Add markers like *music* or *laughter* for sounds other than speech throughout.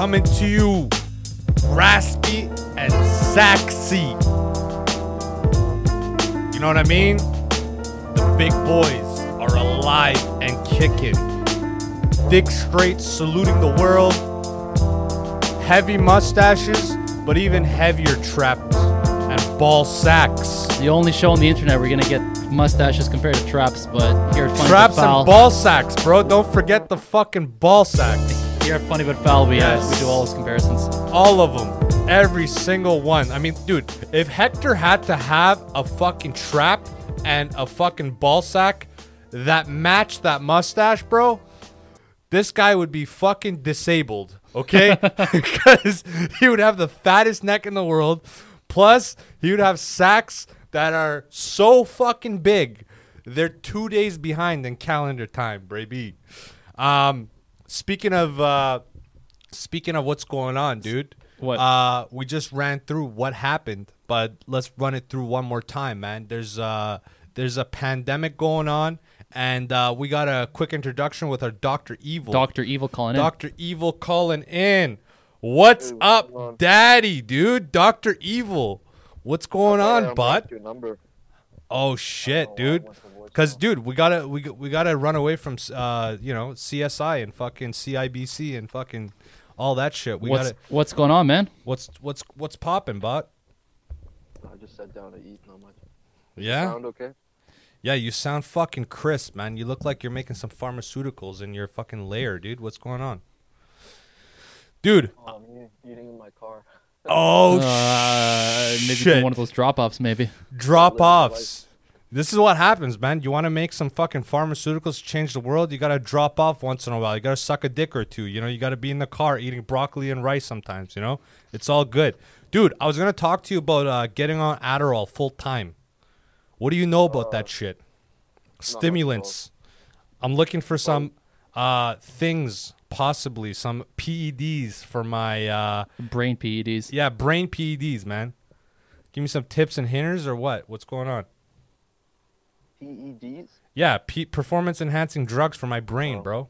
coming to you raspy and sexy. You know what I mean? The big boys are alive and kicking. Dick straight saluting the world. Heavy mustaches, but even heavier traps and ball sacks. The only show on the internet where you're gonna get mustaches compared to traps, but here at Funny Traps and ball sacks, bro. Don't forget the fucking ball sacks. At Funny but Foul, we, uh, Yes. we do all those comparisons. All of them. Every single one. I mean, dude, if Hector had to have a fucking trap and a fucking ball sack that matched that mustache, bro, this guy would be fucking disabled, okay? *laughs* *laughs* Because he would have the fattest neck in the world. Plus, he would have sacks that are so fucking big. They're two days behind in calendar time, baby. Um, speaking of uh, speaking of what's going on, dude. What? Uh, we just ran through what happened, but let's run it through one more time, man. There's uh, there's a pandemic going on, and uh, we got a quick introduction with our Doctor Evil. Doctor Evil calling in. Doctor Evil calling in. What's Hey, up. Daddy, dude? Doctor Evil. What's going Hey, on, I'm bud? back to Your number. Oh shit, dude. went to voicemail. Cause dude, we gotta we we gotta run away from uh you know CSI and fucking CIBC and fucking all that shit. We gotta what's going on, man? what's what's what's popping, bot? I just sat down to eat. Not much. Yeah, Sound okay? yeah. You sound fucking crisp, man. You look like you're making some pharmaceuticals in your fucking lair, dude. What's going on, dude? Oh, I'm eating, eating in my car. Oh uh, maybe shit! from one of those drop offs, maybe. drop-offs. This is what happens, man. You want to make some fucking pharmaceuticals to change the world? You got to drop off once in a while. You got to suck a dick or two. You know, you got to be in the car eating broccoli and rice sometimes, you know? It's all good. Dude, I was going to talk to you about uh, getting on Adderall full time. What do you know about that shit? Stimulants. I'm looking for some uh, things, possibly some PEDs for my, uh, Brain PEDs. yeah, brain PEDs, man. Give me some tips and hinters or what? What's going on? PEDs? Yeah, P- performance enhancing drugs for my brain, Oh. bro.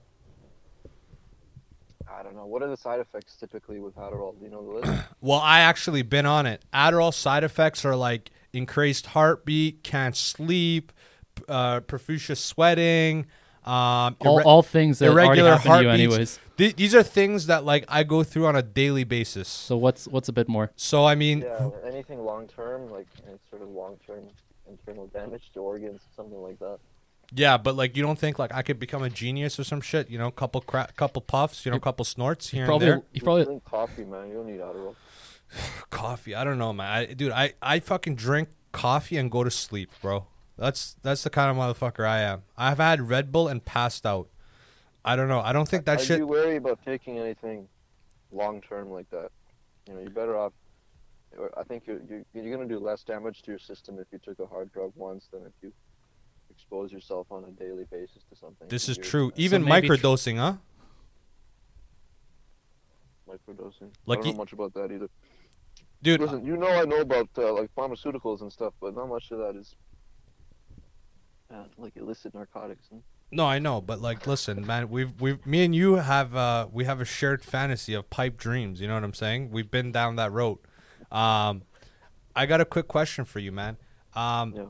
I don't know. What are the side effects typically with Adderall? Do you know the list? *clears throat* Well, I actually been on it. Adderall side effects are like increased heartbeat, can't sleep, p- uh, profuse sweating, um, All, irre- all things that already irregular happen to you heartbeats. anyways. Th- these are things that like I go through on a daily basis. So what's what's a bit more? So I mean, yeah, anything long term, like any sort of long term internal damage to organs, something like that. yeah, but like you don't think like I could become a genius or some shit? You know, couple cra- couple puffs, you know, couple snorts here and Probably there. you You probably drink coffee, man. You don't need Adderall. *sighs* coffee. I don't know, man. I, dude, I, I fucking drink coffee and go to sleep, bro. That's that's the kind of motherfucker I am. I've had Red Bull and passed out. I don't know. I don't think that I'd shit. be wary about taking anything long term like that. You know, you're better off. I think you're, you're you're gonna do less damage to your system if you took a hard drug once than if you expose yourself on a daily basis to something. This is You're true. Even maybe tr- microdosing, huh? Microdosing. Like I don't you- know much about that either. Dude, Listen, you know I know about uh, like pharmaceuticals and stuff, but not much of that is uh, like illicit narcotics. And no, I know, but like, listen, man, we've we've me and you have uh we have a shared fantasy of pipe dreams. You know what I'm saying? We've been down that road. Um, I got a quick question for you, man. Um, Yeah.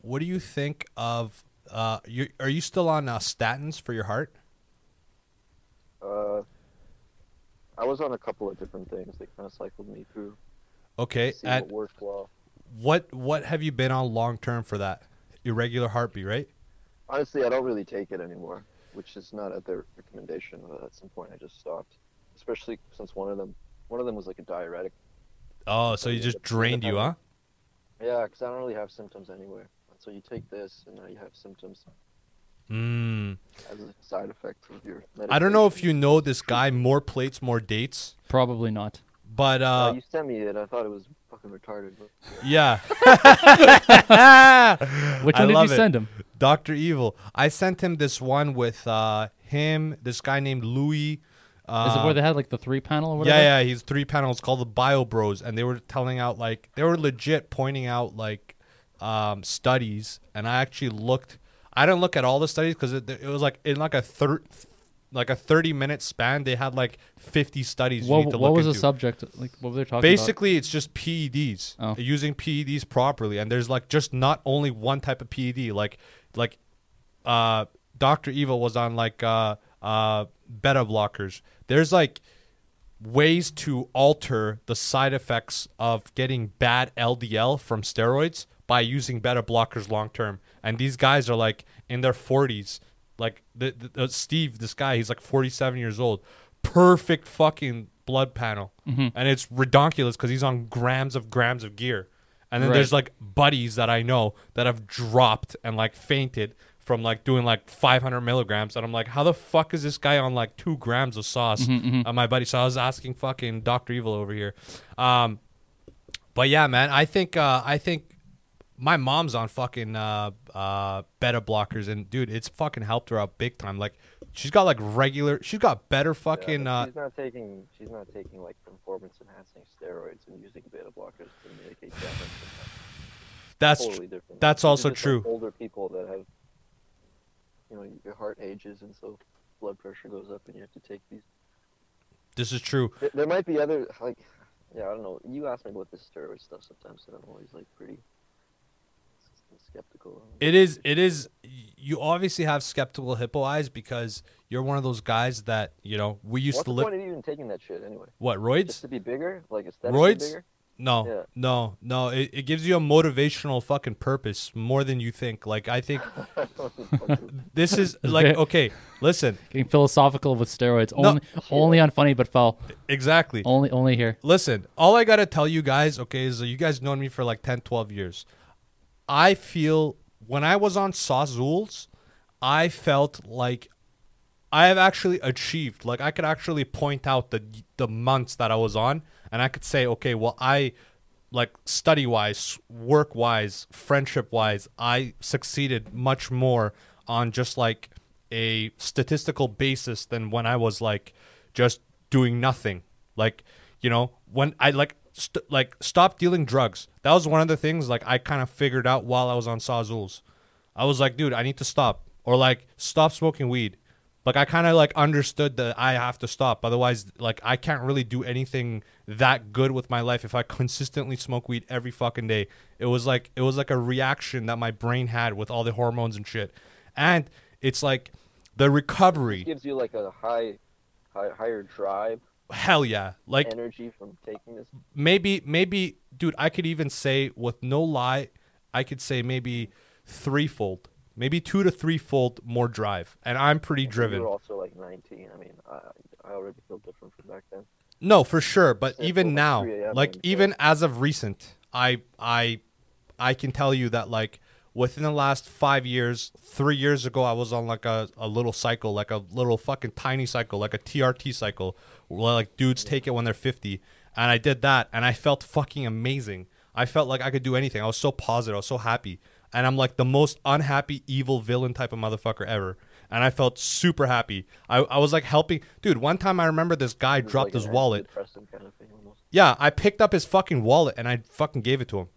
what do you think of uh? You are you still on uh, statins for your heart? uh, I was on a couple of different things. They kind of cycled me through. Okay, See at what worked well. What what have you been on long term for that? Irregular heartbeat, right? Honestly, I don't really take it anymore, which is not at their recommendation. But at some point, I just stopped. Especially since one of them, one of them was like a diuretic. Oh, so So you you just end drained you, huh? Yeah, because I don't really have symptoms anywhere. So you take this, and now you have symptoms Mm. as a side effect of your. I don't know if you know this guy. More plates, more dates. probably not. But Uh, uh, you sent me it. I thought it was fucking retarded. But yeah. *laughs* Which I one did you love it. send him? Doctor Evil. I sent him this one with uh him, this guy named Louis. Uh, Is it where they had like the three panel or whatever? Yeah, yeah, he's three panels called the Bio Bros, and they were telling out like they were legit pointing out like um, studies, and I actually looked. I didn't look at all the studies because it, it was like in like a third like a 30 minute span they had like 50 studies you What, need to what look was the subject? Like, what were they talking Basically, it's just PEDs. Oh. Using PEDs properly, and there's like just not only one type of PED. Like, like, uh, Doctor Evil was on like uh, uh, beta blockers. There's like ways to alter the side effects of getting bad LDL from steroids by using beta blockers long term. And these guys are like in their 40s. Like the, the, the Steve, this guy, he's like 47 years old. Perfect fucking blood panel, Mm-hmm. and it's redonkulous because he's on grams of grams of gear. And then Right. there's like buddies that I know that have dropped and like fainted from like doing like 500 milligrams. And I'm like, how the fuck is this guy on like two grams of sauce? Mm-hmm, Uh, my buddy. So I was asking fucking Doctor Evil over here. Um, but yeah, man, I think uh, I think my mom's on fucking uh, uh, beta blockers, and dude, it's fucking helped her out big time. Like, she's got like regular, she's got better Yeah, fucking. but uh, she's not taking. She's not taking like performance enhancing steroids and using beta blockers to mitigate damage. *sighs* that's totally different. that's also just, like, true. older people that have, you know, your heart ages and so blood pressure goes up, and you have to take these. this is true. There, there might be other like, yeah, I don't know. You ask me about this steroid stuff sometimes, and I'm always like pretty skeptical. It is. It is. You obviously have skeptical hippo eyes because you're one of those guys that you know we used What's to the live. point of even taking that shit anyway? What Just roids? to be bigger, like aesthetically Roids? bigger. No, Yeah. no, no. It, it gives you a motivational fucking purpose more than you think. Like I think *laughs* this is like okay. Listen, Getting philosophical with steroids. No. Only, only on funny but foul. exactly. Only, only here. Listen, all I got to tell you guys, okay, is that you guys known me for like 10, 12 years. I feel when I was on Sazools, I felt like I have actually achieved. Like I could actually point out the the months that I was on and I could say, okay, well I like study wise, work wise, friendship wise, I succeeded much more on just like a statistical basis than when I was like just doing nothing. Like, you know, when I like st- like stop dealing drugs. That was one of the things like I kind of figured out while I was on Sazools. I was like, dude, I need to stop or like stop smoking weed. Like I kind of like understood that I have to stop. Otherwise, like I can't really do anything that good with my life if I *laughs* consistently smoke weed every fucking day. It was like it was like a reaction that my brain had with all the hormones and shit. And it's like the recovery. gives you like a high, high higher drive, Hell yeah. Like energy from taking this. maybe maybe dude, I could even say with no lie, I could say maybe threefold. Maybe two to threefold more drive. And I'm pretty driven. You're also like 19. I mean, I I already feel different from back then. No, for sure. But even now, like even as of recent, I I I can tell you that like within the last five years, three years ago, I was on like a, a little cycle, like a little fucking tiny cycle, like a TRT cycle, like dudes take it when they're fifty, and I did that, and I felt fucking amazing. I felt like I could do anything. I was so positive. I was so happy, and I'm like the most unhappy, evil villain type of motherfucker ever. And I felt super happy. I, I was like helping, dude. One time I remember this guy dropped like his wallet. kind of. Yeah, I picked up his fucking wallet and I fucking gave it to him.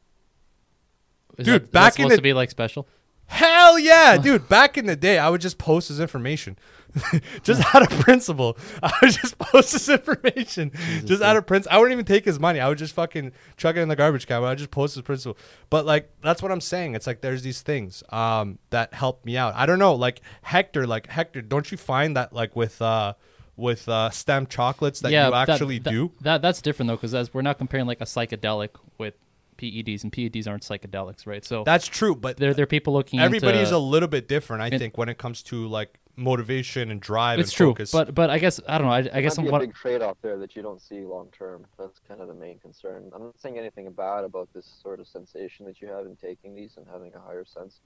Is Dude, that, back that's in supposed the- to be like special. Hell yeah, dude. Back in the day, I would just post his information. *laughs* just out of principle. *laughs* I would just post his information. just out of principle. I wouldn't even take his money. I would just fucking chuck it in the garbage can. I would just post his principle. But like that's what I'm saying. It's like there's these things um that help me out. I don't know, like Hector, like Hector, don't you find that like with uh with uh stem chocolates that yeah, you that- actually that, do? That that's different though, because as we're not comparing like a psychedelic with PEDs, and PEDs aren't psychedelics, right? So That's true, but there there are people looking. everybody's into, a little bit different i it- think when it comes to like motivation and drive It's and true, focus. but but I guess I don't know. I, I guess I'm a what big trade-off there that you don't see long term. That's kind of the main concern. I'm not saying anything bad about this sort of sensation that you have in taking these and having a higher sense,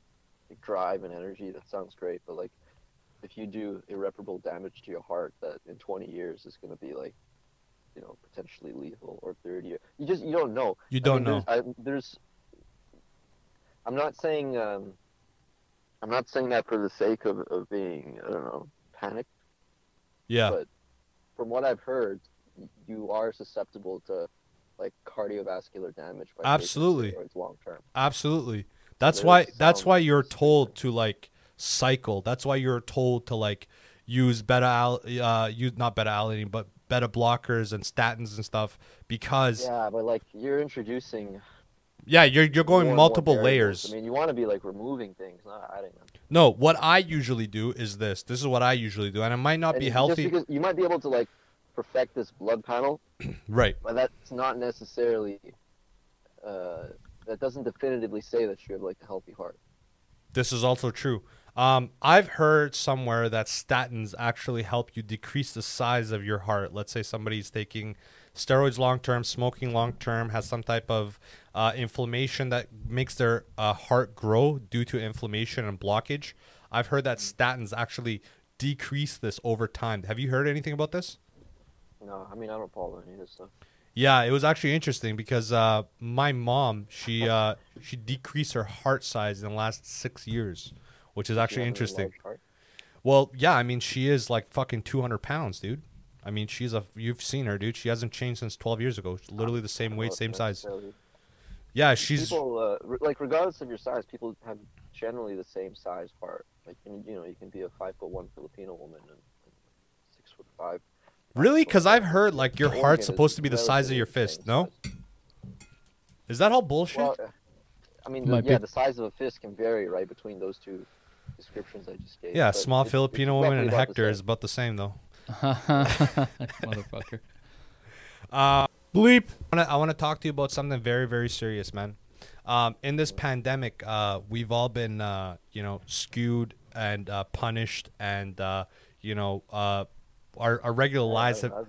like drive and energy. That sounds great, but like, if you do irreparable damage to your heart, that in 20 years is going to be like, you know, potentially lethal, or third year. You just you don't know. you don't mean, know There's, I, there's. I'm not saying. Um, I'm not saying that for the sake of, of being I don't know panicked. yeah but- From what I've heard, you are susceptible to like cardiovascular damage. By Absolutely. long term. absolutely that's why that's why you're told to like cycle that's why you're told to like use beta al- uh use not beta alanine but beta blockers and statins and stuff because yeah, but like you're introducing Yeah, you're you're going more and more multiple layers. I mean, you want to be like removing things, not adding them. no, what I usually do is this. This is what I usually do, and it might not And be healthy. because you might be able to like perfect this blood panel, *clears throat* Right. but that's not necessarily. Uh, that doesn't definitively say that you have like a healthy heart. This is also true. Um, I've heard somewhere that statins actually help you decrease the size of your heart. Let's say somebody's taking steroids long term, smoking long term, has some type of uh, inflammation that makes their uh, heart grow due to inflammation and blockage. I've heard that statins actually decrease this over time. Have you heard anything about this? No, I mean I don't follow any of this stuff. Yeah, it was actually interesting because uh, my mom she uh, she decreased her heart size in the last six years, which is actually interesting. Well, yeah, I mean, she is like fucking 200 pounds, dude. I mean, she's a. You've seen her, dude. She hasn't changed since 12 years ago. She's literally the same weight, same size. Yeah, she's. people uh, re- like regardless of your size, people have generally the same size heart. Like you, you know, you can be a five foot one Filipino woman and, and six foot five. Really? Because I've heard like your heart's supposed to be the size of your fist. No? Is that all bullshit? Well, uh, I mean, the, yeah, be. the size of a fist can vary right between those two descriptions I just gave. yeah, small it's- it's Filipino woman and Hector is about the same, though. *laughs* Motherfucker. Uh, bleep. I wanna, I want to talk to you about something very, very serious, man. Um, in this pandemic, uh, we've all been, uh, you know, skewed and uh, punished, and uh, you know, uh, our, our regular Yeah, lives it have.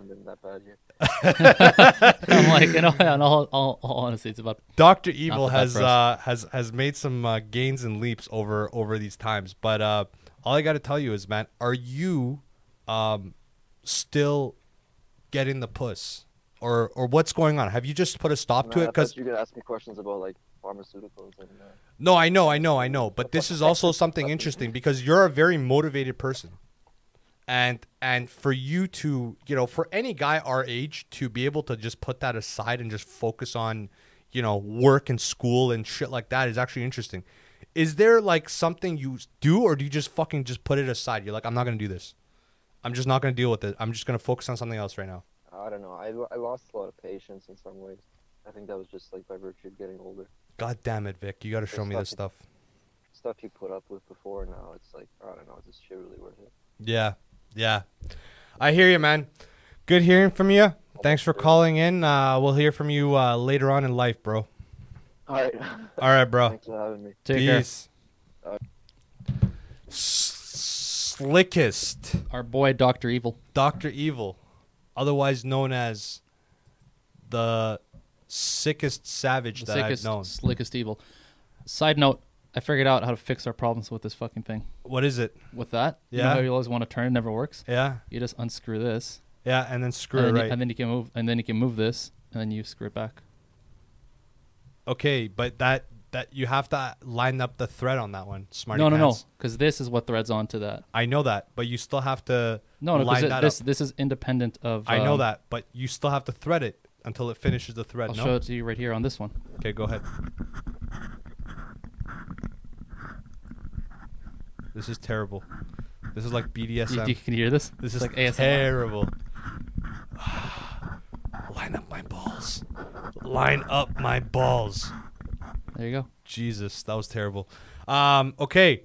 Hasn't been that bad yet. I'm like, you *laughs* know, in all, all, all honesty, it's about Doctor Evil has uh, has has made some uh, gains and leaps over over these times, but uh, all I got to tell you is, man, are you um, still getting the puss, or or what's going on? Have you just put a stop No, to it? Because you're gonna ask me questions about like pharmaceuticals and. Uh, no, I know, I know, I know, but this is *laughs* also something interesting because you're a very motivated person. And and for you to, you know, for any guy our age to be able to just put that aside and just focus on, you know, work and school and shit like that is actually interesting. Is there like something you do or do you just fucking just put it aside? You're like, I'm not going to do this. I'm just not going to deal with it. I'm just going to focus on something else right now. I don't know. I, I lost a lot of patience in some ways. I think that was just like by virtue of getting older. God damn it, Vic. You got to show me this stuff. Stuff you put up with before now, it's like I don't know. Is this shit really worth it? Yeah. Yeah. I hear you, man. Good hearing from you. Thanks for calling in. Uh, we'll hear from you uh, later on in life, bro. All right. All right, bro. Thanks for having me. take care. Peace. S- Slickest Our boy Doctor Evil. Doctor Evil, otherwise known as the sickest savage The that sickest, I've known. slickest evil. Side note: I figured out how to fix our problems with this fucking thing. What is it? With that, you know Yeah. how you always want to turn, it never works. Yeah, You just unscrew this, yeah, and then screw and, it right. you, and then you can move, and then you can move this, and then you screw it back. okay, but that that you have to line up the thread on that one. Smarty no, no, no, because this is what threads onto that. I know that, but you still have to No, no, line because that this up. this is independent of. I know um, that, but you still have to thread it until it finishes the thread. I'll no? show it to you right here on this one. Okay, go ahead. This is terrible. This is like You, BDSM. you can hear this. this is like ASMR. terrible. *sighs* Line up my balls. Line up my balls. There you go. Jesus, that was terrible. Um, okay,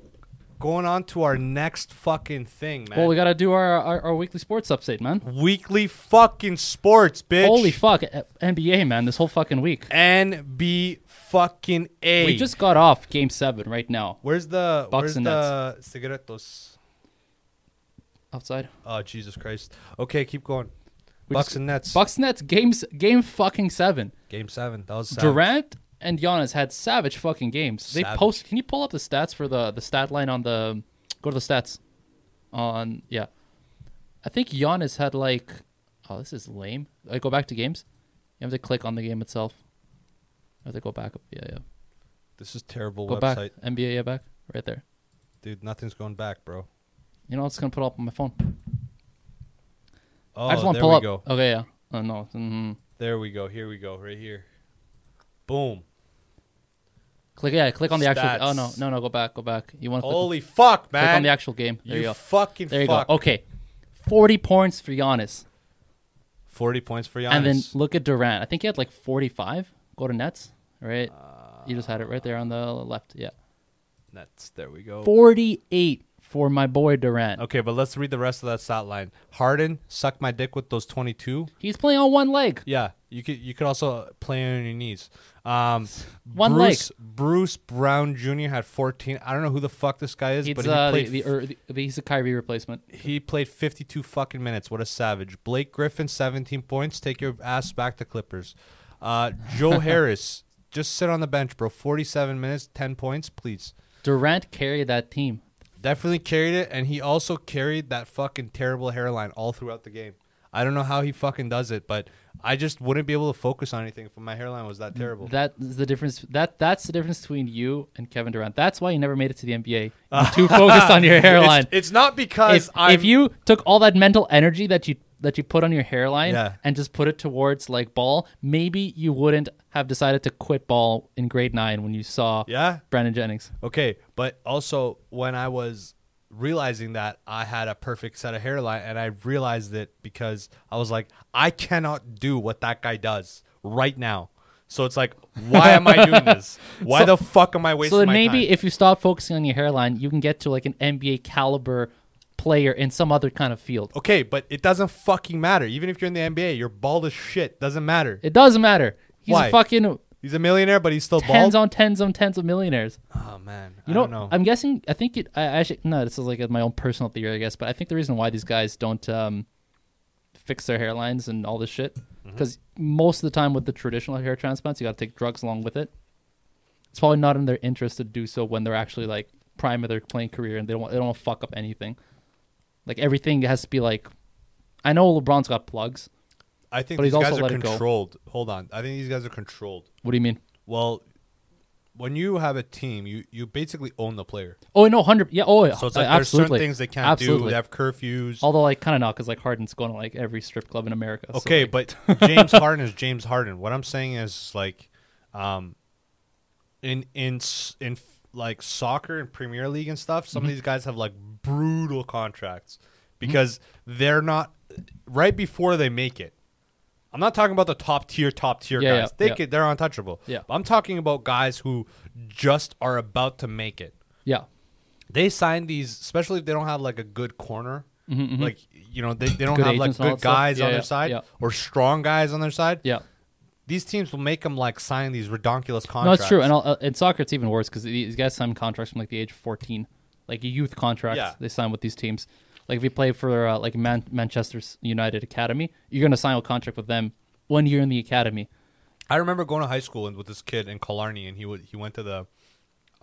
going on to our next fucking thing, man. Well, we gotta do our, our our weekly sports update, man. Weekly fucking sports, bitch. Holy fuck, NBA, man! This whole fucking week. NB fucking A. We just got off Game Seven right now Where's the Bucks where's and the cigaretos? outside. Oh Jesus Christ. Okay, keep going. We Bucks just- and Nets. Bucks and Nets games game fucking seven. Game seven. That was savage. Durant and Giannis had savage fucking games. They Savage. post. Can you pull up the stats for the the stat line on the? Go to the stats. On yeah, I think Giannis had like. Oh, this is lame. I go back to games. You have to click on the game itself. I have to go back. Yeah, yeah. This is terrible Go website, back. NBA, yeah, back. Right there. dude. Nothing's going back, bro. You know, I'm just gonna put up on my phone. Oh, I just want there to pull we up. go. Okay, yeah. Oh no. hmm There we go. Here we go. Right here. Boom. Click yeah, click on the actual. Oh no, no, no, go back, go back. You want to click, Holy fuck, man! click on the actual game. There you, you, go. fucking There you fuck. go. Okay, forty points for Giannis, Forty points for Giannis. and then look at Durant. I think he had like forty-five. Go to Nets, right? you just had it right there on the left. Yeah, That's there we go. forty-eight for my boy Durant. Okay, but let's read the rest of that stat line. Harden suck my dick with those twenty-two. He's playing on one leg. Yeah, you could you could also play on your knees. Um, *laughs* One Bruce, Bruce Brown Jr. had 14. I don't know who the fuck this guy is, He's but he uh, played the, er, the, the he's a Kyrie replacement. he played 52 fucking minutes. What a savage. Blake Griffin 17 points. Take your ass back to Clippers. Uh, Joe *laughs* Harris just sit on the bench, bro. 47 minutes, 10 points, please. Durant carried that team. Definitely carried it, and he also carried that fucking terrible hairline all throughout the game. I don't know how he fucking does it, but I just wouldn't be able to focus on anything if my hairline was that terrible. That's the difference. That that's the difference between you and Kevin Durant. That's why you never made it to the NBA. You're too *laughs* focused on your hairline. It's, it's not because if, if you took all that mental energy that you that you put on your hairline Yeah. and just put it towards like ball, maybe you wouldn't have decided to quit ball in grade nine when you saw yeah, Brandon Jennings. Okay, but also when I was realizing that I had a perfect set of hairline and I realized it because I was like, I cannot do what that guy does right now. So it's like, why am I doing this? *laughs* Why So- the fuck am I wasting So then maybe time? if you stop focusing on your hairline, you can get to like an NBA caliber player in some other kind of field. okay, but it doesn't fucking matter. Even if you're in the NBA, you're bald as shit. Doesn't matter. It doesn't matter. He's Why? a fucking He's a millionaire, but he's still tens bald. on tens on tens of millionaires. oh man, You I know, don't know. I'm guessing. I think it. I actually no. This is like my own personal theory, I guess. But I think the reason why these guys don't um, fix their hairlines and all this shit, Mm-hmm. because most of the time with the traditional hair transplants, you got to take drugs along with it. It's probably not in their interest to do so when they're actually like prime of their playing career and they don't want, they don't want to fuck up anything. Like everything has to be like. I know LeBron's got plugs. I think but these he's guys also are let controlled. Hold on, I think these guys are controlled. What do you mean? Well, when you have a team, you you basically own the player. Oh no, hundred. Yeah. Oh, So it's uh, like there's certain things they can't Absolutely. do. They have curfews. Although like kind of not because like Harden's going to like every strip club in America. so, okay, like- but *laughs* James Harden is James Harden. What I'm saying is like, um, in in in like soccer and Premier League and stuff, Mm-hmm. some of these guys have like brutal contracts because they're not right before they make it. I'm not talking about the top tier, top tier Yeah, guys. yeah, they yeah. could, they're untouchable. Yeah. I'm talking about guys who just are about to make it. yeah. they sign these, especially if they don't have like a good corner. Mhm, mhm. Like you know, they, they don't Good have like agents and all good guys on their side or strong guys on their side. Yeah. These teams will make them like sign these redonkulous No, contracts. it's true. And uh, in soccer, it's even worse because these guys sign contracts from like the age of 14, like youth contracts. Yeah. They sign with these teams. Like if you play for uh, like Man- Manchester United Academy, you're gonna sign a contract with them one year in the academy. I remember going to high school and with this kid in Killarney, and he would he went to the.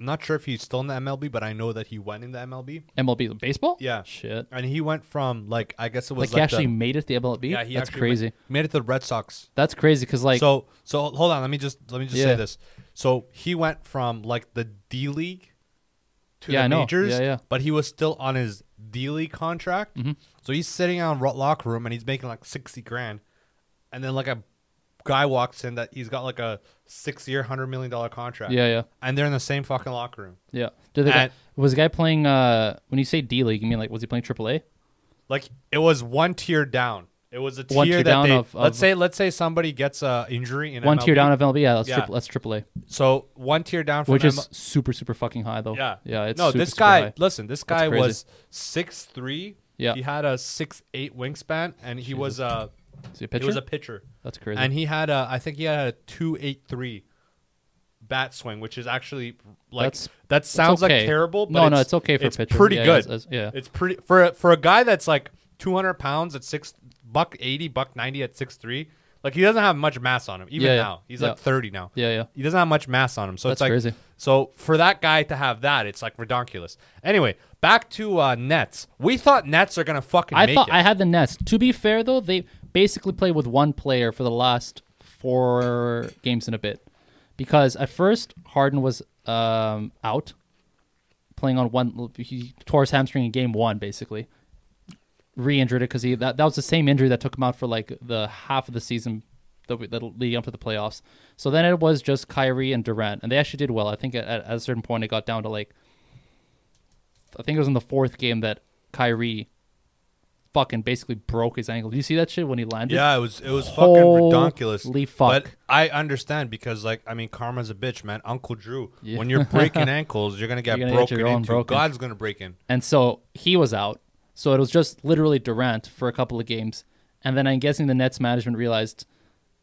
I'm not sure if he's still in the MLB, but I know that he went in the MLB, MLB baseball. Yeah. Shit. and he went from like I guess it was Like, was he like, actually the, made it to the MLB. yeah he That's crazy. Made, made it to the Red Sox. That's crazy because like so so hold on, let me just let me just Yeah. say this. So he went from like the D League to Yeah, I the know. majors, Yeah, yeah. but he was still on his D League contract. Mhm. So he's sitting on locker room and he's making like sixty grand, and then like a guy walks in that he's got like a six year, hundred million dollar contract. yeah, yeah, and they're in the same fucking locker room. yeah. Did the guy, And- was the guy playing? uh When you say D League, you mean like was he playing AAA? Like it was one tier down. It was a tier, One tier that down they of- let's of- say let's say somebody gets a injury in One MLB. tier down of MLB. Yeah, that's Yeah. triple. That's AAA, So one tier down from which is ML super super fucking high though. Yeah, yeah. It's no. super, this super guy, high. listen. This guy crazy. was six three. Yeah. he had a six eight wingspan, and he was a Is he a he pitcher? was a pitcher, That's crazy. and he had a I think he had a two eight three bat swing, which is actually like That's- that sounds okay. like terrible. But no, no, it's, it's okay for it's a pitcher. pretty Yeah, good. as- as- yeah, It's pretty for a, for a guy that's like two hundred pounds at six buck eighty buck ninety at six three. Like he doesn't have much mass on him even Yeah, yeah. now. He's Yeah. like thirty now. yeah, yeah. He doesn't have much mass on him, so That's it's like crazy. so for that guy to have that, it's like redonkulous. Anyway, back to uh, Nets. We thought Nets are gonna fucking I make thought it. I had the Nets. To be fair though, they basically played with one player for the last four games in a bit, because at first Harden was um, out, playing on one. He tore his hamstring in game one, basically. Re-injured it because he that, that was the same injury that took him out for like the half of the season the, the leading up to the playoffs. So then it was just Kyrie and Durant, and they actually did well. I think at, at a certain point it got down to like, I think it was in the fourth game that Kyrie fucking basically broke his ankle. Do you see that shit when he landed? Yeah, it was it was fucking ridiculous. Holy fuck. But I understand because like I mean karma's a bitch, man. Uncle Drew. Yeah. When you're breaking *laughs* ankles, you're gonna get You're gonna broken into. broken. God's gonna break in. And so he was out. So it was just literally Durant for a couple of games. And then I'm guessing the Nets management realized,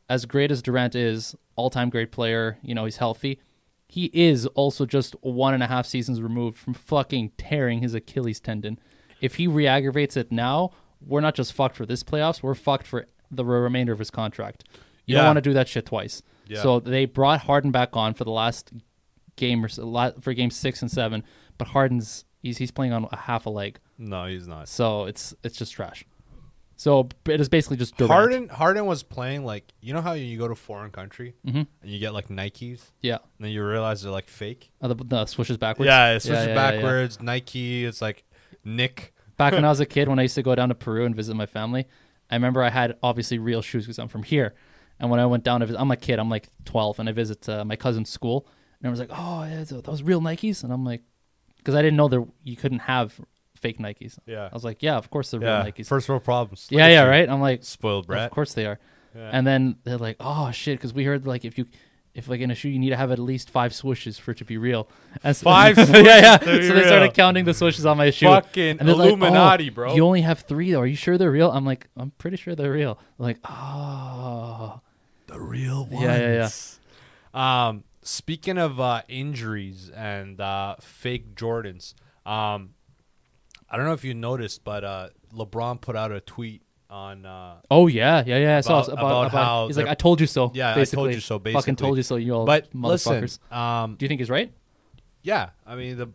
as great as Durant is, all time great player, you know, he's healthy. He is also just one and a half seasons removed from fucking tearing his Achilles tendon. If he re aggravates it now, we're not just fucked for this playoffs, we're fucked for the remainder of his contract. You don't want to do that shit twice. Yeah. So they brought Harden back on for the last game or for game six and seven, but Harden's he's he's playing on a half a leg, No, he's not. so it's it's just trash. So it is basically just Durant. Harden Harden was playing like you know how you go to a foreign country Mhm. and you get like Nikes yeah, and then you realize they're like fake. uh, the, the swishes backwards. Yeah, it switches yeah, yeah, yeah. backwards. Nike, it's like Nick. Back when I was a *laughs* kid, when I used to go down to Peru and visit my family, I remember I had obviously real shoes because I'm from here. And when I went down to visit, I'm a kid, I'm like 12, and I visit uh, my cousin's school, and I was like, "Oh, yeah, those real Nikes," and I'm like, because I didn't know there you couldn't have fake Nikes. Yeah. I was like, "Yeah, of course they're Yeah, real Nikes." first world problems. Look yeah, yeah, you, right. I'm like, Spoiled brat. Of course they are. Yeah. And then they're like, "Oh shit," because we heard like if you, if like in a shoe you need to have at least five swooshes for it to be real. And so- Five *laughs* yeah, yeah. swooshes to be So they started real. counting the swooshes on my shoe. Fucking And they're like, Illuminati, "Oh, bro. You only have three though. Are you sure they're real? I'm like, I'm pretty sure they're real. They're like, oh, the real ones. Yeah, yeah, yeah. Um, speaking of uh, injuries and uh, fake Jordans, um, I don't know if you noticed, but uh, LeBron put out a tweet on. Uh, oh yeah, yeah, yeah. I saw About- about, about about, how he's like, I told you so. Yeah, I told you so, Basically, Fucking told you so. You all but listen, um, Do you think he's right? yeah, I mean, the,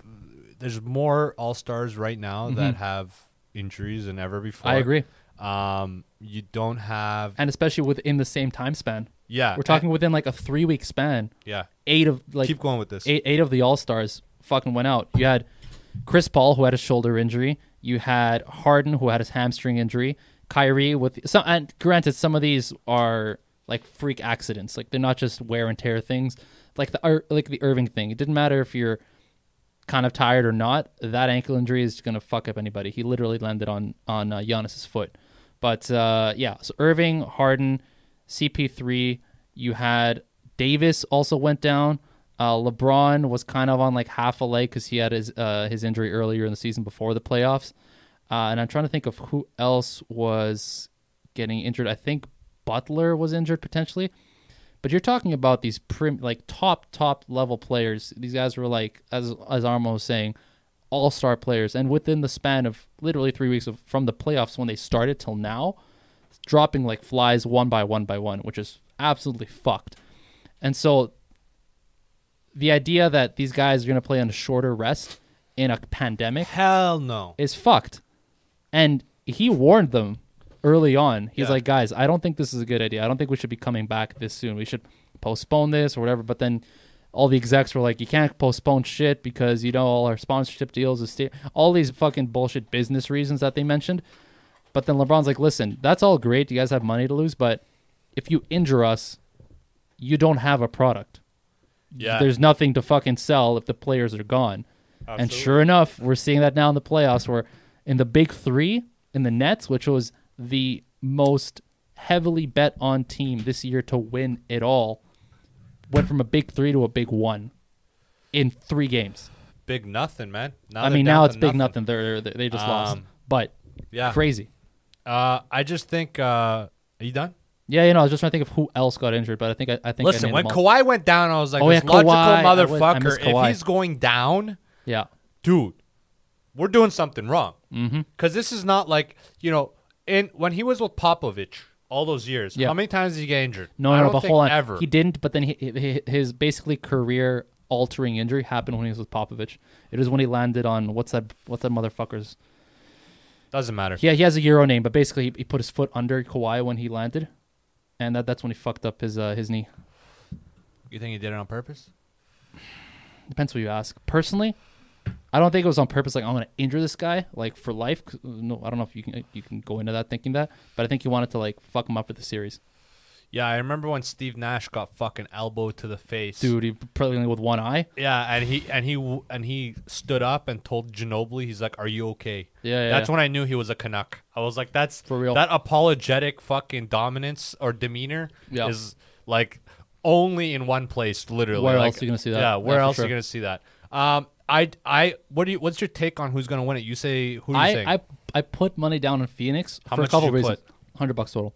there's more All Stars right now that have injuries than ever before. Mm-hmm. I agree, Um, you don't have. and especially within the same time span. yeah, We're talking within like a three week span. Yeah, Eight of like keep going with this. eight, eight of the All Stars fucking went out. You had Chris Paul who had a shoulder injury. You had Harden who had his hamstring injury. Kyrie with some. And granted, some of these are like freak accidents. Like they're not just wear and tear things. Like the like the Irving thing. It didn't matter if you're kind of tired or not. That ankle injury is gonna fuck up anybody. He literally landed on on uh, Giannis's foot. But uh, yeah, so Irving, Harden, CP3. You had Davis also went down. Uh, LeBron was kind of on like half a leg because he had his uh, his injury earlier in the season before the playoffs. Uh, and I'm trying to think of who else was getting injured. I think Butler was injured potentially. But you're talking about these prim like top top level players. These guys were like as as Armo was saying, all star players, and within the span of literally three weeks of from the playoffs when they started till now, dropping like flies one by one by one, which is absolutely fucked. And so the idea that these guys are going to play on a shorter rest in a pandemic Hell no. is fucked. And he warned them early on. He's Yeah. like, guys, I don't think this is a good idea. I don't think we should be coming back this soon. We should postpone this or whatever. But then all the execs were like, you can't postpone shit because, you know, all our sponsorship deals is sta- all these fucking bullshit business reasons that they mentioned. But then LeBron's like, listen, that's all great. You guys have money to lose. But if you injure us, you don't have a product. Yeah. There's nothing to fucking sell if the players are gone. Absolutely. And sure enough, we're seeing that now in the playoffs where in the big three, in the Nets, which was the most heavily bet on team this year to win it all, went from a big three to a big one in three games. big nothing, man. Now I mean, now it's big nothing. They're, they they just lost. Um, But Yeah. crazy. Uh, I just think. Uh, are you done? Yeah, you know, I was just trying to think of who else got injured, but I think I, I think Listen, named when. Kawhi went down, I was like, Oh, this yeah, logical Kawhi. I was- I motherfucker. If he's going down, yeah, dude, we're doing something wrong. Mm-hmm. Because this is not like you know, in when he was with Popovich all those years. Yeah. How many times did he get injured? No, I no, don't but think hold on. Ever. He didn't, but then he, his basically career altering injury happened when he was with Popovich. It was when he landed on what's that? What's that motherfucker's? Doesn't matter. Yeah, he has a Euro name, but basically he, he put his foot under Kawhi when he landed, and that that's when he fucked up his uh, his knee. You think he did it on purpose? Depends what you ask. Personally, I don't think it was on purpose. Like I'm gonna injure this guy like for life. No, I don't know if you can you can go into that thinking that, but I think he wanted to like fuck him up for the series. Yeah, I remember when Steve Nash got fucking elbowed to the face. Dude, he probably only with one eye. Yeah, and he and he and he stood up and told Ginobili, he's like, "Are you okay?" Yeah, yeah. That's yeah. when I knew he was a Canuck. I was like, "That's For real. That apologetic fucking dominance or demeanor Yeah. is like only in one place, literally. Where Like, else are you gonna see that? Yeah, where else are you gonna see that? Um, I, I, what do you? What's your take on who's gonna win it? You say who? Are you saying? I, I I put money down on Phoenix How for much a couple did you reasons. Hundred bucks total.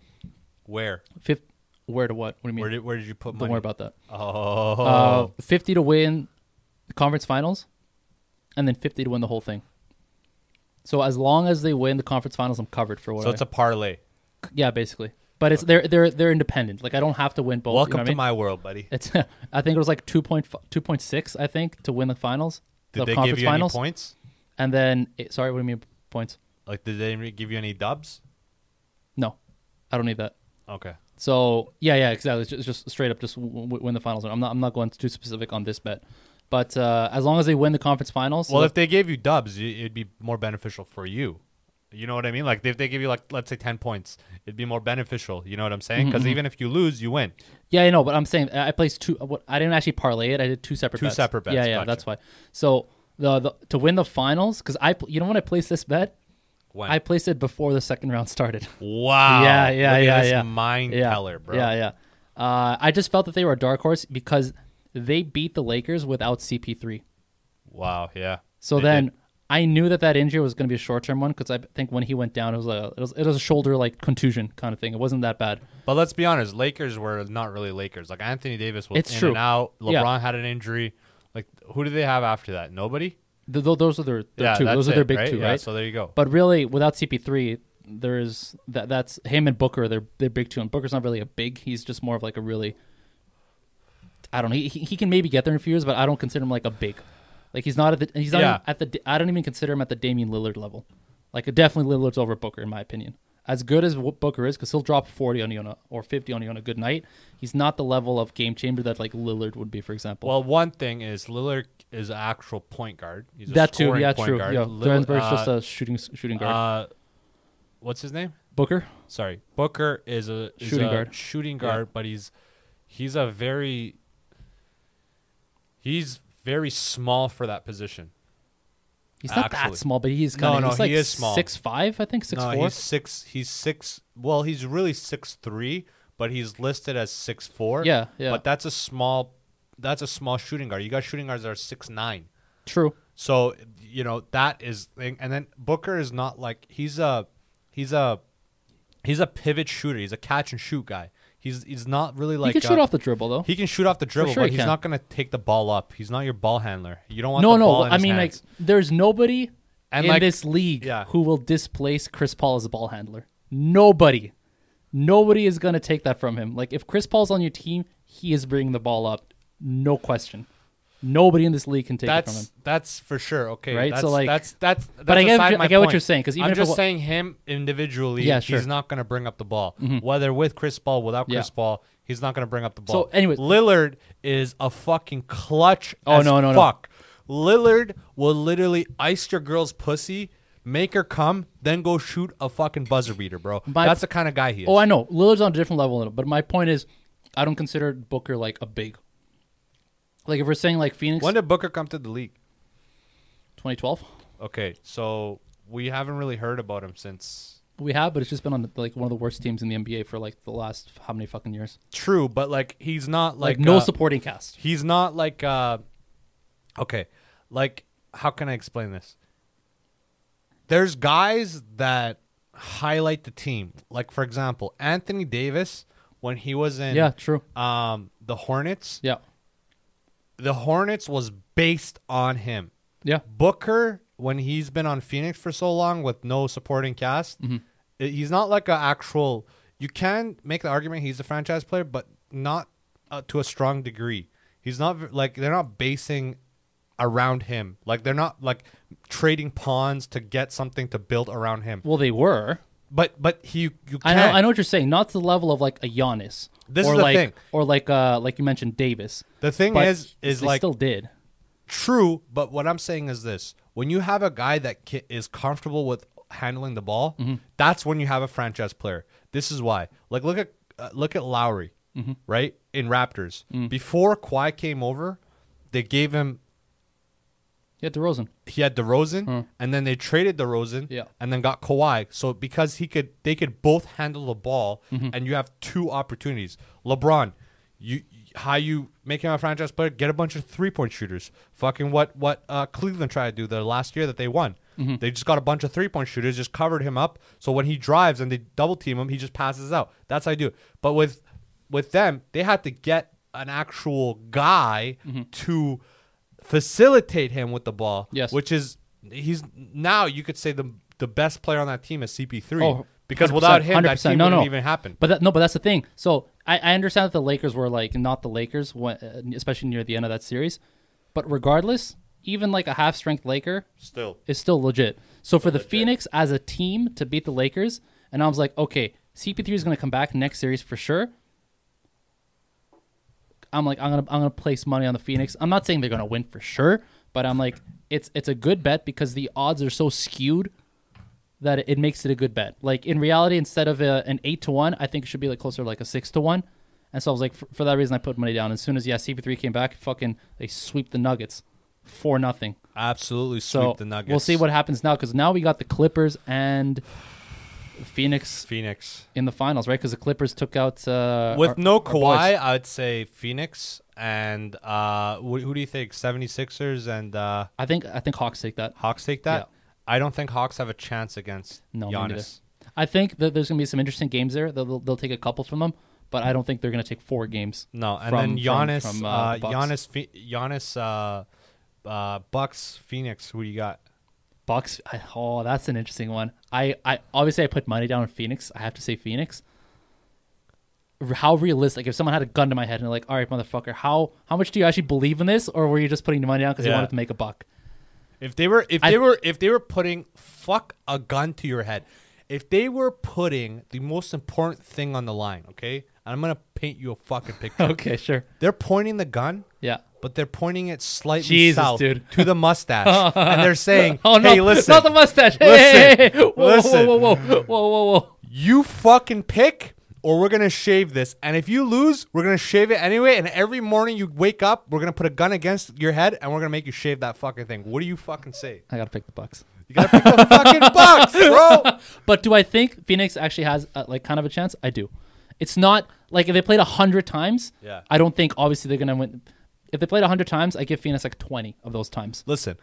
where? Fifth. Where to what? What do you mean? Where did where did you put money? Don't money? worry about that. Oh, Uh, Fifty to win the conference finals, and then fifty to win the whole thing. So as long as they win the conference finals, I'm covered for what. so I- it's a parlay. yeah, basically. But it's they're they're they're independent. Like I don't have to win both. you know Welcome what to I mean? my world, buddy. It's *laughs* I think it was like 2.5 2.6 I think to win the finals. Did the they conference give you finals. any points? And then sorry, what do you mean points? Like, did they give you any dubs? No. I don't need that. Okay. So, yeah, yeah, exactly. It's just, it's just straight up just w- w- win the finals. I'm not I'm not going too specific on this bet. But uh, as long as they win the conference finals, Well, so if they gave you dubs, it'd be more beneficial for you. You know what I mean? Like if they give you like let's say ten points, it'd be more beneficial. You know what I'm saying? Mm-hmm, Because even if you lose, you win. Yeah, I know, but I'm saying I placed two. What I didn't actually parlay it. I did two separate Two bets. separate bets, Yeah, yeah, gotcha. that's why. So the, the to win the finals because I you know when I placed this bet, When? I placed it before the second round started. *laughs* wow. Yeah, yeah, Look yeah, yeah. Mind yeah, teller, bro. Yeah, yeah. Uh, I just felt that they were a dark horse because they beat the Lakers without CP3. Wow. Yeah. So then did. I knew that that injury was going to be a short term one because I think when he went down, it was a it was, it was a shoulder like contusion kind of thing. It wasn't that bad. But let's be honest, Lakers were not really Lakers. Like Anthony Davis was It's in true. and out. Yeah. LeBron had an injury. Like who do they have after that? Nobody. Th- th- those are their, their yeah, two. Those are their it, big right? two, Yeah, right? So there you go. But really, without CP3, there's that that's him and Booker. They're they're big two, and Booker's not really a big. He's just more of like a really. I don't know. He, he he can maybe get there in a few years, but I don't consider him like a big. Like he's not at the he's not Yeah. at the I don't even consider him at the Damian Lillard level. Like definitely Lillard's over Booker in my opinion. As good as what Booker is, because he'll drop forty on you on a, or fifty on you on a good night. He's not the level of game changer that like Lillard would be, for example. Well, one thing is Lillard is an actual point guard. He's a that too, yeah, point true. guard. Yeah, Lillard- Duranberg's just uh, a shooting shooting guard. Uh, what's his name? Booker, Sorry, Booker is a is Shooting a guard. Shooting Yeah. guard, but he's he's a very he's very small for that position. he's not actually. that small, but he's No, kind of no, he's like he is small. six five, I think six no, four. he's six. He's six. Well, he's really six three, but he's listed as six four. Yeah, yeah. But that's a small. That's a small shooting guard. You got shooting guards that are six nine. True. So you know that is thing, and then Booker is not like he's a he's a he's a pivot shooter. He's a catch and shoot guy. He's he's not really like he can shoot uh, off the dribble though. He can shoot off the dribble, sure but he he's can. not gonna take the ball up. He's not your ball handler. You don't want no, the no. ball in I mean, hands. like, there's nobody And, in like- this league yeah. who will displace Chris Paul as a ball handler. Nobody. Nobody is gonna take that from him. Like, if Chris Paul's on your team, he is bringing the ball up, no question. Nobody in this league can take it from him. that's that's for sure. Okay, Right? That's, So, like- that's that's. that's But I get, what you- my I get what you're saying because even I'm it just saying him individually. Yeah, sure. He's not going to bring up the ball. Mhm. Whether with Chris Paul, without Chris Yeah. Paul, he's not going to bring up the ball. So, anyway, Lillard is a fucking clutch. Oh, no, no, no. fuck. Lillard will literally ice your girl's pussy, make her come, then go shoot a fucking buzzer beater, bro. My- That's the kind of guy he is. Oh, I know. Lillard's on a different level, but my point is, I don't consider Booker like a big. Like if we're saying like Phoenix, when did Booker come to the league? 2012, Okay, so we haven't really heard about him since. we have, but it's just been on like one of the worst teams in the NBA for like the last how many fucking years? True, but like he's not Like, like, no uh, supporting cast. He's not like uh okay. Like how can I explain this? There's guys that highlight the team. Like for example, Anthony Davis when he was in Yeah, true. um the Hornets, Yeah, the Hornets was based on him. yeah. Booker when he's been on Phoenix for so long with no supporting cast, Mhm. i- he's not like an actual you can make the argument he's a franchise player but not uh, to a strong degree. He's not like they're not basing around him. Like they're not like trading pawns to get something to build around him. Well, they were. But but he you I can't. know. I know what you're saying. Not to the level of like a Giannis. This or is the like, thing. Or like uh like you mentioned Davis. The thing But is is they like still did. True, but what I'm saying is this: when you have a guy that ki- is comfortable with handling the ball, Mm-hmm. that's when you have a franchise player. This is why. Like, look at uh, look at Lowry, Mm-hmm. right in Raptors. Mm. Before Kawhi came over, they gave him Yeah, DeRozan. he had DeRozan, Hmm. and then they traded DeRozan, Yeah. and then got Kawhi. So because he could, they could both handle the ball, Mm-hmm. and you have two opportunities. LeBron, you how you make him a franchise player? Get a bunch of three point shooters. Fucking what what uh, Cleveland tried to do the last year that they won. Mm-hmm. They just got a bunch of three point shooters, just covered him up. So when he drives and they double team him, he just passes out. That's how I do. it. But with with them, they had to get an actual guy Mm-hmm. to facilitate him with the ball. Yes. Which is he's now you could say the the best player on that team is CP3 Oh, because without him that 100%. team No, wouldn't no. even happen. But that, no, but that's the thing. So I, I understand that the Lakers were like not the Lakers, when, uh, especially near the end of that series. But regardless, even like a half strength Laker Still, is still legit. So for the legit. Phoenix as a team to beat the Lakers, and I was like, okay, CP3 is going to come back next series for sure. I'm like, I'm gonna I'm gonna place money on the Phoenix. I'm not saying they're gonna win for sure, but I'm like, it's it's a good bet because the odds are so skewed that it makes it a good bet. Like in reality, instead of a, an eight to one, I think it should be like closer to like a six to one. And so I was like, for, for that reason, I put money down. As soon as yeah, CP3 came back, fucking they sweep the Nuggets, for nothing. absolutely sweep So the Nuggets. we'll see what happens now because now we got the Clippers and Phoenix Phoenix in the finals, right? Because the Clippers took out uh, with our- no. Kawhi. I'd say Phoenix and uh, who, who do you think? 76ers and uh, I think I think Hawks take that. Hawks take that. Yeah. I don't think Hawks have a chance against No. Giannis. I think that there's gonna be some interesting games there. They'll, they'll take a couple from them, but I don't think they're gonna take four games. No, and From- then from- Giannis, from, uh, uh, the Giannis, Phe- Giannis, uh, uh, Bucks, Phoenix. Who do you got? Bucks. I, oh, that's an interesting one. I, I obviously I put money down on Phoenix. I have to say Phoenix. How realistic? If someone had a gun to my head and they're like, "All right, motherfucker, how how much do you actually believe in this, or were you just putting the money down because you wanted to make a buck?" If they were, if I- they were, if they were putting fuck a gun to your head, if they were putting the most important thing on the line, okay, and I'm gonna paint you a fucking picture. *laughs* Okay, sure. They're pointing the gun, Yeah. But they're pointing it slightly Jesus, south dude. to the mustache, *laughs* and they're saying, Oh no! "Hey, listen, not the mustache. Hey, Listen. hey, hey, hey. Whoa, Listen. whoa, whoa, whoa, whoa, whoa, whoa. you fucking pick." Or we're gonna shave this, and if you lose, we're gonna shave it anyway. And every morning you wake up, we're gonna put a gun against your head, and we're gonna make you shave that fucking thing. What do you fucking say? I gotta pick the Bucks. You gotta pick the *laughs* fucking Bucks, bro. *laughs* But do I think Phoenix actually has uh like kind of a chance? I do. It's not like if they played a hundred times. Yeah. I don't think obviously they're gonna win. If they played a hundred times, I give Phoenix like twenty of those times. Listen,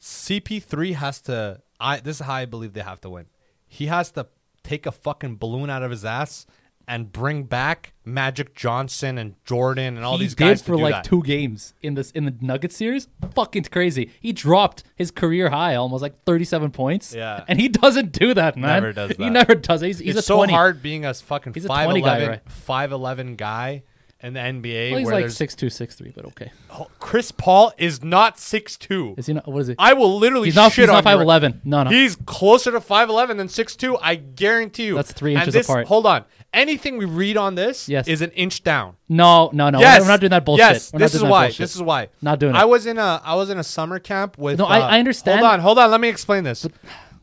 CP3 has to. I this is how I believe they have to win. He has to take a fucking balloon out of his ass and bring back Magic Johnson and Jordan and all he these guys did for like that. two games in this in the Nuggets series. Fucking crazy. He dropped his career high, almost like thirty-seven points. Yeah. and he doesn't do that, man. Never does He never does. He's, he's it's a so hard being a fucking He's a 20 5'11", guy, right? 5'11 guy in the NBA. Well, he's where like there's six two, six three, but okay. Oh, Chris Paul is not six two. Is he not? What is he? I will literally He's not. shit He's not on you five right- eleven. No, no. He's closer to 5'11 than 6'2. I guarantee you. That's three And inches this- apart. Hold on. Anything we read on this Yes. is an inch down. no, no, no. yes, We're not doing that bullshit. Yes, We're not this is that why. bullshit. This is why. Not doing it. I was in a I was in a summer camp with. No, I- uh, I understand. Hold on, hold on. Let me explain this.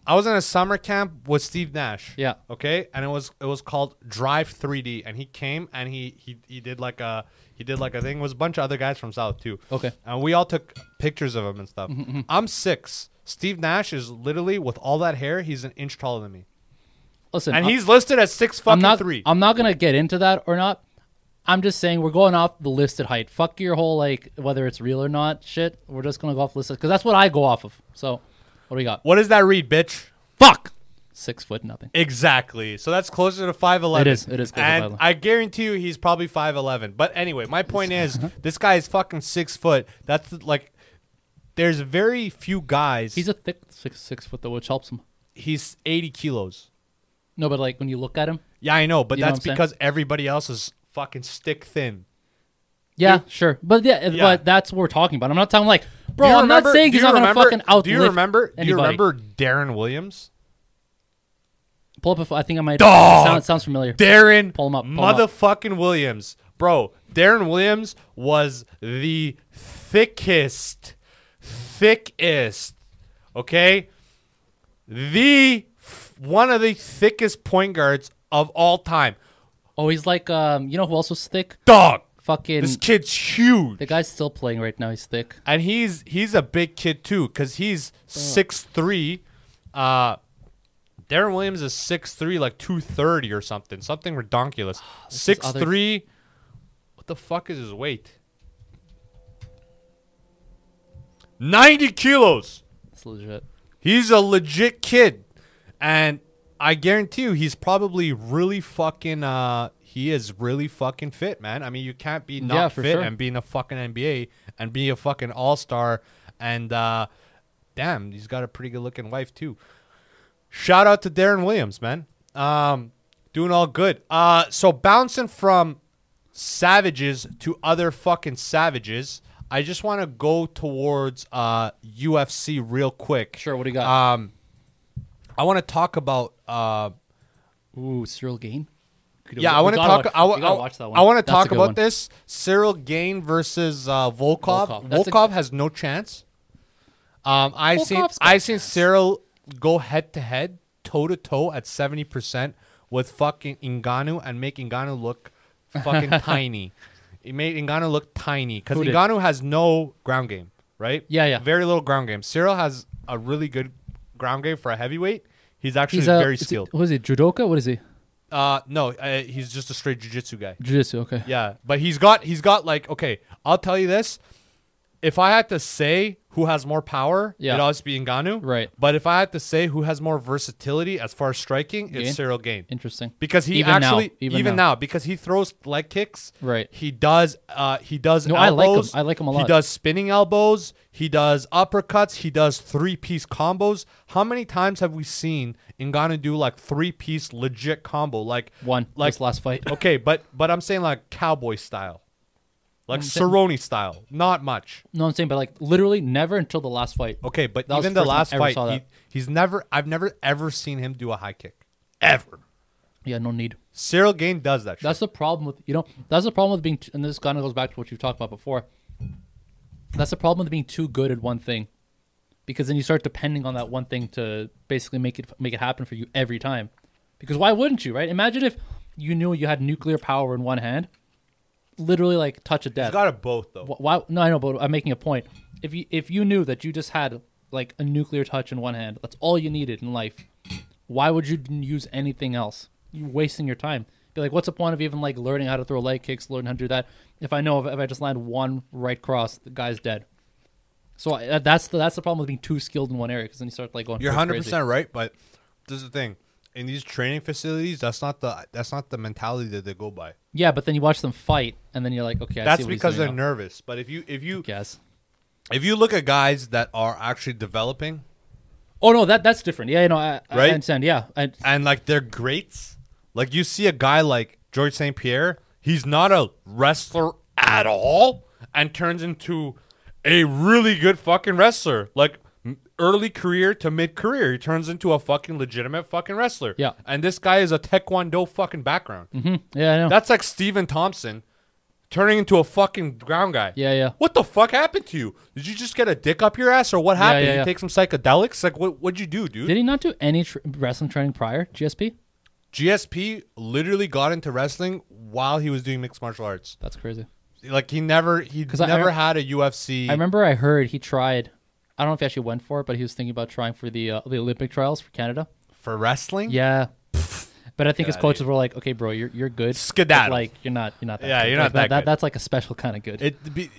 I was in a summer camp with Steve Nash. Yeah. Okay, and it was it was called Drive 3D, and he came and he he he did like a he did like a thing. It was a bunch of other guys from South too. Okay. and we all took pictures of him and stuff. Mm-hmm, I'm six. Steve Nash is literally with all that hair, he's an inch taller than me, Listen, and I- he's listed as six fucking I'm not. three. I'm not gonna get into that or not. I'm just saying we're going off the listed height. Fuck your whole like whether it's real or not shit. We're just gonna go off the listed because that's what I go off of. So, what do we got? what does that read, bitch? Fuck. Six foot nothing. Exactly. So that's closer to five eleven. It is, it is closer to And I guarantee you, he's probably five eleven. But anyway, my point is, uh-huh. this guy is fucking six foot. That's like, there's very few guys. He's a thick six six foot though, which helps him. he's eighty kilos. No, but like when you look at him, Yeah, I know, but You know that's what I'm saying? because everybody else is fucking stick thin. Yeah, sure. But yeah, Yeah. but that's what we're talking about. I'm not talking like, bro. I'm remember- not saying do he's you not gonna remember- fucking outlive Do you remember? Do you remember Deron Williams? Pull up. A, I think I might. Dog! Sound, sounds familiar. Deron Pull him up, pull him up. motherfucking Williams. Bro, Deron Williams was the thickest, thickest, okay? The one of the thickest point guards of all time. Oh, he's like um. You know who else was thick? Dog. Fucking This kid's huge. the guy's still playing right now. He's thick. and he's he's a big kid too, cause he's six three. Uh, Deron Williams is six three, like two thirty or something, something redonkulous. *sighs* is Six other- three. What the fuck is his weight? Ninety kilos. It's legit. He's a legit kid, and I guarantee you, he's probably really fucking. Uh, he is really fucking fit, man. I mean, you can't be not Yeah, fit sure. and be in a fucking NBA and be a fucking all star. And uh, damn, he's got a pretty good looking wife too. Shout out to Deron Williams, man. Um, doing all good. Uh, so bouncing from savages to other fucking savages. I just want to go towards uh, UFC real quick. Sure. What do you got? Um, I want to talk about. Uh, Ooh, Ciryl Gane. Yeah, I want to talk. watch- I, I, watch that one. I want to talk about one. this. Ciryl Gane versus uh, Volkov. Volkov. That's a- has no chance. Um, I seen I seen. Ciryl go head to head, toe to toe at seventy percent with fucking Ngannou and make Ngannou look fucking *laughs* tiny. He made Ngannou look tiny because? Ngannou has no ground game, right? Yeah, yeah. Very little ground game. Ciryl has a really good ground game for a heavyweight. He's actually He's a, very skilled. What is he? Judoka? What is he? Uh, no, uh, he's just a straight jiu-jitsu guy. Jiu-jitsu. Okay. Yeah, but he's got he's got like okay. I'll tell you this: if I had to say who has more power, Yeah. it'd always be Ngannou. Right. But if I had to say who has more versatility as far as striking, Gane? it's Ciryl Gane. Interesting. Because he Even now, actually even even, now. now. because he throws leg kicks. Right. He does uh he does No, I like him. I like him a lot. He does spinning elbows, he does uppercuts, he does three-piece combos. How many times have we seen Ngannou do like three-piece legit combo like One. like this last fight. Okay, but but I'm saying like cowboy style, like Cerrone style. Not much. No, I'm saying, but like literally never until the last fight. Okay, but That was even the the first time last I ever fight, saw he, that. he's never. I've never ever seen him do a high kick, ever. Yeah, no need. Ciryl Gane does that. That's shit. the problem with you know. That's the problem with being. And this kind of goes back to what you've talked about before. That's the problem with being too good at one thing, because then you start depending on that one thing to basically make it make it happen for you every time. Because why wouldn't you, right? Imagine if you knew you had nuclear power in one hand, literally like touch of He's death. got a both though. Wh- Why? No, I know, but I'm making a point. If you if you knew that you just had like a nuclear touch in one hand, that's all you needed in life. Why would you use anything else? You're wasting your time. Be like, what's the point of even like learning how to throw leg kicks, learning how to do that? If I know if, if I just land one right cross, the guy's dead. So I, that's the that's the problem with being too skilled in one area because then you start like going. You're hundred crazy. percent right, but this is the thing. In these training facilities, that's not the that's not the mentality that they go by. Yeah, but then you watch them fight, and then you're like, okay, I that's because they're now. nervous. But if you if you Guess. if you look at guys that are actually developing Oh no, that that's different. Yeah, you know, I, I Right? understand. Yeah, I, and like they're greats, like you see a guy like George St. Pierre, he's not a wrestler at all, and turns into a really good fucking wrestler. Like early career to mid career, he turns into a fucking legitimate fucking wrestler. Yeah. and this guy is a taekwondo fucking background. Mm-hmm. yeah, I know. That's like Stephen Thompson turning into a fucking ground guy. yeah, yeah. What the fuck happened to you? Did you just get a dick up your ass, or what happened? yeah, you yeah. take some psychedelics? Like, what? What'd you do, dude? Did he not do any tr- wrestling training prior? GSP? GSP literally got into wrestling while he was doing mixed martial arts. That's crazy. Like he never, he never I- had a UFC. I remember I heard he tried. I don't know if he actually went for it, but he was thinking about trying for the uh, the Olympic trials for Canada. for wrestling. Yeah, but I think his coaches were like, "Okay, bro, you're you're good. but, Skedaddle. Like you're not you're not that Yeah, good. you're not that good. That's like a special kind of good. It be,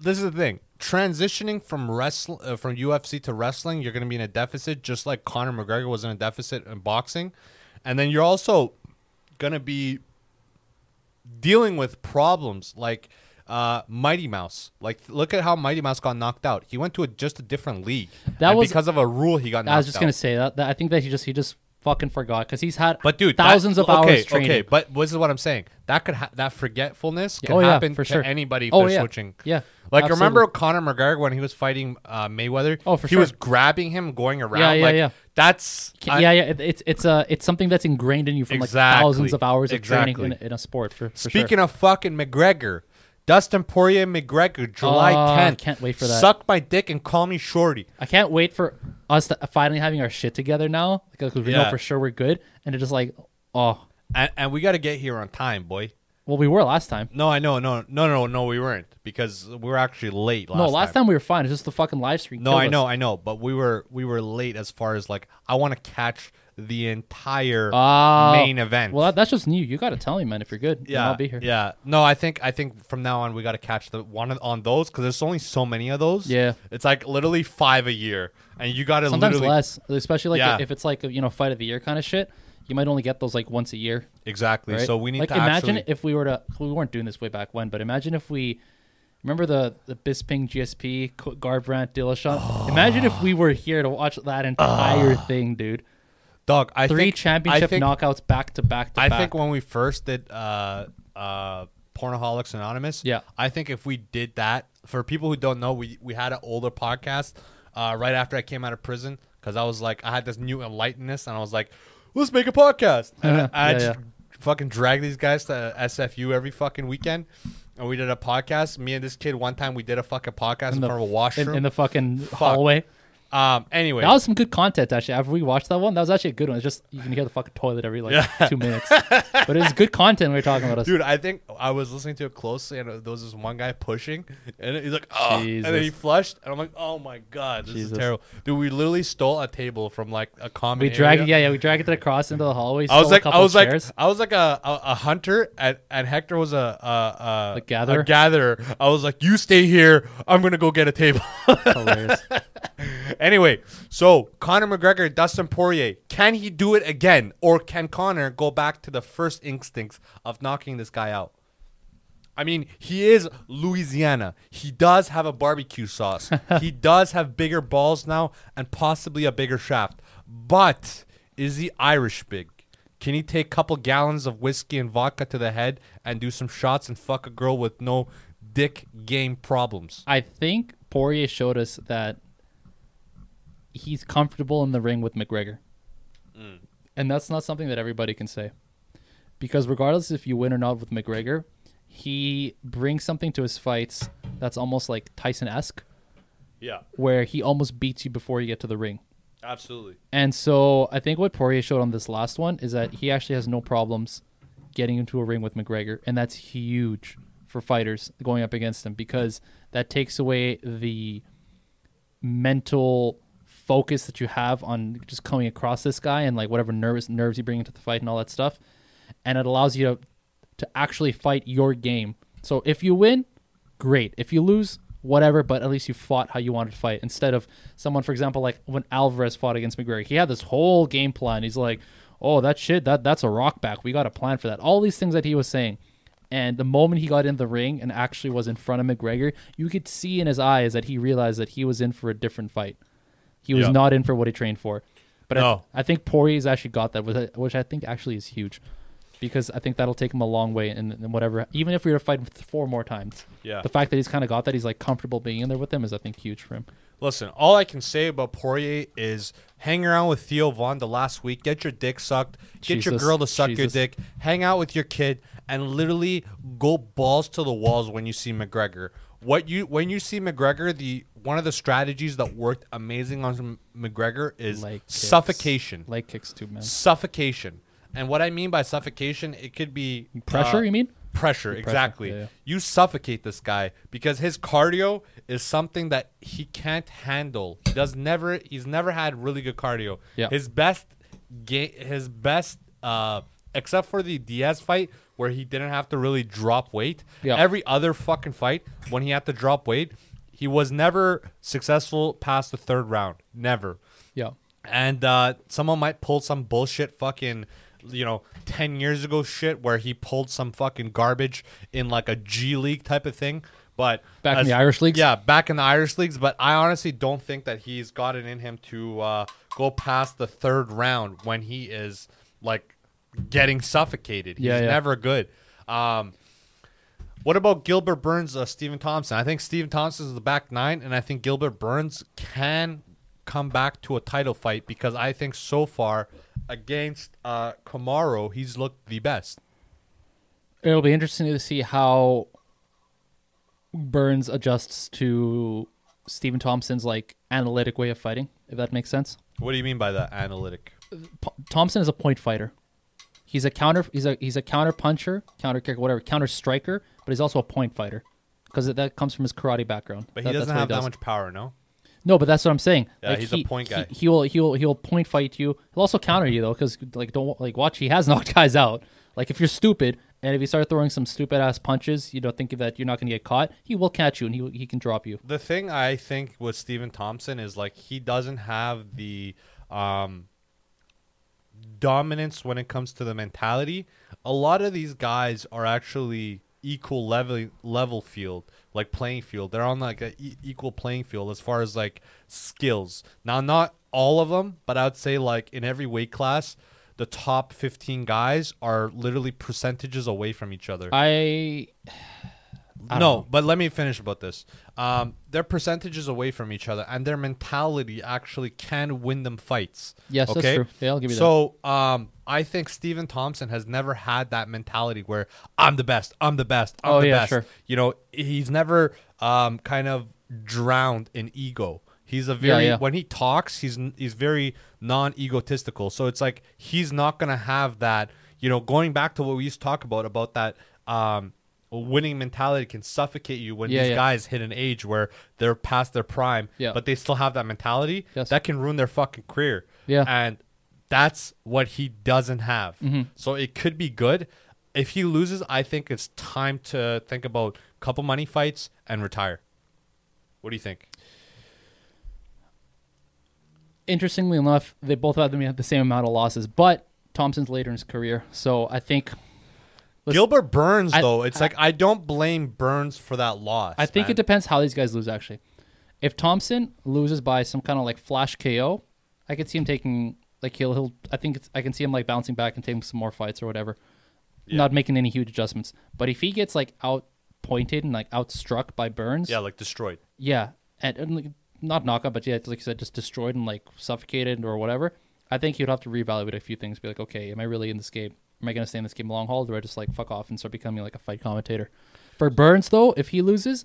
this is the thing. Transitioning from wrestling uh, from UFC to wrestling, you're going to be in a deficit, just like Conor McGregor was in a deficit in boxing, and then you're also going to be dealing with problems like uh, Mighty Mouse. Like, look at how Mighty Mouse got knocked out. He went to a, just a different league. That And was- because of a rule. He got knocked I was just out. gonna say that, that. I think that he just he just fucking forgot because he's had But dude, that- thousands of okay, hours training. Okay, but this is what I'm saying. That could ha- that forgetfulness can Oh, yeah, happen for to sure. anybody Oh, yeah. switching. Yeah, Like absolutely. remember Conor McGregor when he was fighting uh, Mayweather? Oh, for he sure. He was grabbing him, going around. Yeah, yeah, like, yeah. That's I- yeah, yeah. It's it's a it's something that's ingrained in you from like thousands of hours of Exactly. training in, in a sport. For, for Speaking sure. of fucking McGregor, Dustin Poirier McGregor, July Oh, I can't wait for that. Suck my dick and call me shorty. I can't wait for us to uh, finally having our shit together now because we know for sure we're good, and it's just like oh and, and we got to get here on time, boy. Well, we were last time. No, I know, no, no, no, no, we weren't because we were actually late. Last no, last time. we were fine. It's just the fucking live stream. No, killed I us. know, I know, but we were we were late as far as like I want to catch the entire Oh. main event. Well, that's just new. You got to tell me, man. If you're good, yeah, I'll be here. Yeah, no, I think I think from now on we got to catch the one on those because there's only so many of those. Yeah. it's like literally five a year, and you got to Sometimes less, especially like Yeah. if it's like a, you know fight of the year kind of shit. You might only get those like once a year. exactly. Right? So we need like to imagine actually. if we were to we weren't doing this way back when, but imagine if we remember the the Bisping GSP Garbrandt Dillashaw. *gasps* imagine if we were here to watch that entire thing, dude. Dog, I Three think, championship I think, knockouts back to back to I back. think when we first did uh, uh, Pornoholics Anonymous, Yeah. I think if we did that, for people who don't know, we we had an older podcast uh, right after I came out of prison because I was like, I had this new enlightenedness, and I was like, let's make a podcast. And *laughs* Yeah, I, I yeah, just fucking drag these guys to SFU every fucking weekend. And we did a podcast. Me and this kid, one time we did a fucking podcast in, in the, front of a washroom. in, in the fucking hallway. Um. Anyway, That was some good content actually. After we watched that one, that was actually a good one. It's just you can hear the fucking toilet every like Yeah. two minutes, but it was good content. We were talking about us. Dude, I think I was listening to it closely, and there was this one guy pushing, and he's like, "Oh," and then he flushed, and I'm like, "Oh my god, this Jesus. is terrible." Dude, we literally stole a table from like a common. we dragged area. yeah yeah we dragged it across into the hallway. I was like, I was like, chairs. I was like a, a, a hunter, and, and Hector was a a, a, A gatherer? A gatherer. I was like, "You stay here. I'm gonna go get a table." hilarious. *laughs* anyway, so Conor McGregor, Dustin Poirier, can he do it again, or can Conor go back to the first instincts of knocking this guy out? I mean, he is Louisiana. He does have a barbecue sauce. *laughs* he does have bigger balls now and possibly a bigger shaft. But is he Irish big? Can he take a couple gallons of whiskey and vodka to the head and do some shots and fuck a girl with no dick game problems? I think Poirier showed us that he's comfortable in the ring with McGregor. Mm. And that's not something that everybody can say. Because regardless if you win or not with McGregor, he brings something to his fights that's almost like Tyson esque, Yeah, where he almost beats you before you get to the ring. absolutely. And so I think what Poirier showed on this last one is that he actually has no problems getting into a ring with McGregor, and that's huge for fighters going up against him because that takes away the mental focus that you have on just coming across this guy and like whatever nervous nerves you bring into the fight and all that stuff, and it allows you to to actually fight your game. So if you win, great. If you lose, whatever, but at least you fought how you wanted to fight. Instead of someone, for example, like when Alvarez fought against McGregor, he had this whole game plan. He's like, "Oh, that shit, that that's a rock back. We got a plan for that." All these things that he was saying. And the moment he got in the ring and actually was in front of McGregor, you could see in his eyes that he realized that he was in for a different fight. He was Yeah. not in for what he trained for. But No. I, I think Poirier's actually got that, which I- which I think actually is huge, because I think that'll take him a long way in, in whatever. Even if we were to fight him four more times, Yeah. the fact that he's kind of got that, he's like comfortable being in there with him, is I think huge for him. Listen, all I can say about Poirier is hang around with Theo Von the last week, get your dick sucked, get your girl to suck your dick, hang out with your kid, and literally go balls to the walls when you see McGregor. What you when you see McGregor, the one of the strategies that worked amazing on McGregor is Leg kicks. suffocation. Leg kicks too, man. Suffocation. And what I mean by suffocation, it could be Pressure, uh, you mean? pressure exactly yeah, yeah. you suffocate this guy because his cardio is something that he can't handle he does never he's never had really good cardio Yeah. his best ga- his best uh except for the Diaz fight where he didn't have to really drop weight Yeah. every other fucking fight when he had to drop weight he was never successful past the third round never Yeah. and uh, someone might pull some bullshit fucking you know 10 years ago shit where he pulled some fucking garbage in like a G League type of thing but Back in the Irish leagues? yeah back in the Irish leagues but I honestly don't think that he's got it in him to uh, go past the third round when he is like getting suffocated he's Yeah, never good um what about Gilbert Burns, uh, Stephen Thompson? I think Stephen Thompson is the back nine, and I think Gilbert Burns can come back to a title fight because I think so far against uh, Kamaru, he's looked the best. It'll be interesting to see how Burns adjusts to Stephen Thompson's like analytic way of fighting, if that makes sense. What do you mean by that analytic? Thompson is a point fighter. He's a counter. He's a he's a counter puncher, counter kicker, whatever, counter striker. But he's also a point fighter because that comes from his karate background. But That- he doesn't have that does. much power, no? No, but that's what I'm saying. Yeah, like, he's a he, point guy. He, will he'll he'll point fight you. He'll also counter you though, because like don't like watch. He has *laughs* knocked guys out. Like if you're stupid and if you start throwing some stupid ass punches, you know, think that you're not gonna get caught, he will catch you and he he can drop you. The thing I think with Stephen Thompson is like he doesn't have the um, dominance when it comes to the mentality. A lot of these guys are actually equal level level field, like playing field. They're on like a e- equal playing field as far as like skills. Now, not all of them, but I would say like in every weight class, the top 15 guys are literally percentages away from each other. I no, know. but let me finish about this. Um, their percentages away from each other, and their mentality actually can win them fights. yes, okay? that's true. Yeah, I'll give you that. So, um, I think Stephen Thompson has never had that mentality where I'm the best, I'm the best, I'm Oh, the yeah, best. sure. You know, he's never um, kind of drowned in ego. He's a very yeah. when he talks, he's he's very non-egotistical. So it's like he's not gonna have that. You know, going back to what we used to talk about about that um, winning mentality can suffocate you when Yeah, these yeah. guys hit an age where they're past their prime, Yeah. but they still have that mentality. Yes. That can ruin their fucking career. Yeah. and that's what he doesn't have. Mm-hmm. So it could be good. If he loses, I think it's time to think about couple money fights and retire. What do you think? Interestingly enough, they both had the same amount of losses, but Thompson's later in his career, so I think Let's- Gilbert Burns, I- though, it's I- like I don't blame Burns for that loss. I think man. it depends how these guys lose. Actually, if Thompson loses by some kind of like flash KO, I could see him taking like he'll he'll. I think it's, I can see him like bouncing back and taking some more fights or whatever, Yeah. not making any huge adjustments. But if he gets like out pointed and like outstruck by Burns, Yeah, like destroyed. yeah, and, and like, not knockout, but yeah, like you said, just destroyed and like suffocated or whatever. I think you'd have to reevaluate a few things. Be like, okay, am I really in this game? Am I going to stay in this game long haul? Or do I just like fuck off and start becoming like a fight commentator? For Burns, though, if he loses,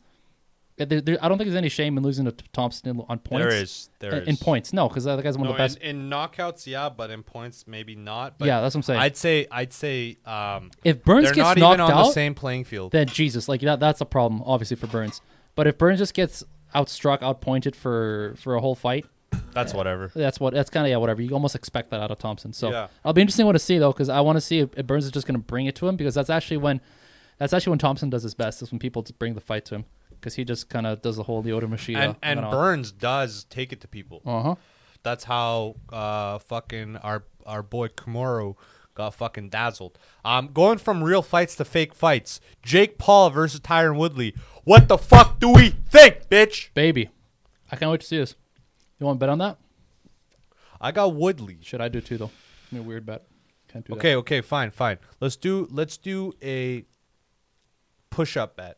uh, there, there, I don't think there's any shame in losing to T- Thompson on points. There is. There in, is. in points, no, because the other guy's one No, of the best. in, in knockouts, yeah, but in points, maybe not. But yeah, that's what I'm saying. I'd say I'd say um, if Burns gets not knocked even on out, the same playing field. then Jesus, like that, that's a problem, obviously for Burns. But if Burns just gets outstruck, outpointed for for a whole fight, That's whatever. That's what. That's kind of yeah. Whatever. You almost expect that out of Thompson. So Yeah. I'll be interesting what to see though, because I want to see if, if Burns is just going to bring it to him, because that's actually when, that's actually when Thompson does his best. Is when people just bring the fight to him, because he just kind of does the whole Lyoto Machida. And and Burns does take it to people. Uh huh. That's how uh fucking our our boy Kamaru got fucking dazzled. Um, going from real fights to fake fights. Jake Paul versus Tyron Woodley. What the fuck do we think, bitch? Baby, I can't wait to see this. You want to bet on that? I got Woodley. Should I do too though? Give me a weird bet. Can't do Okay, okay, fine, fine. Let's do let's do a push-up bet.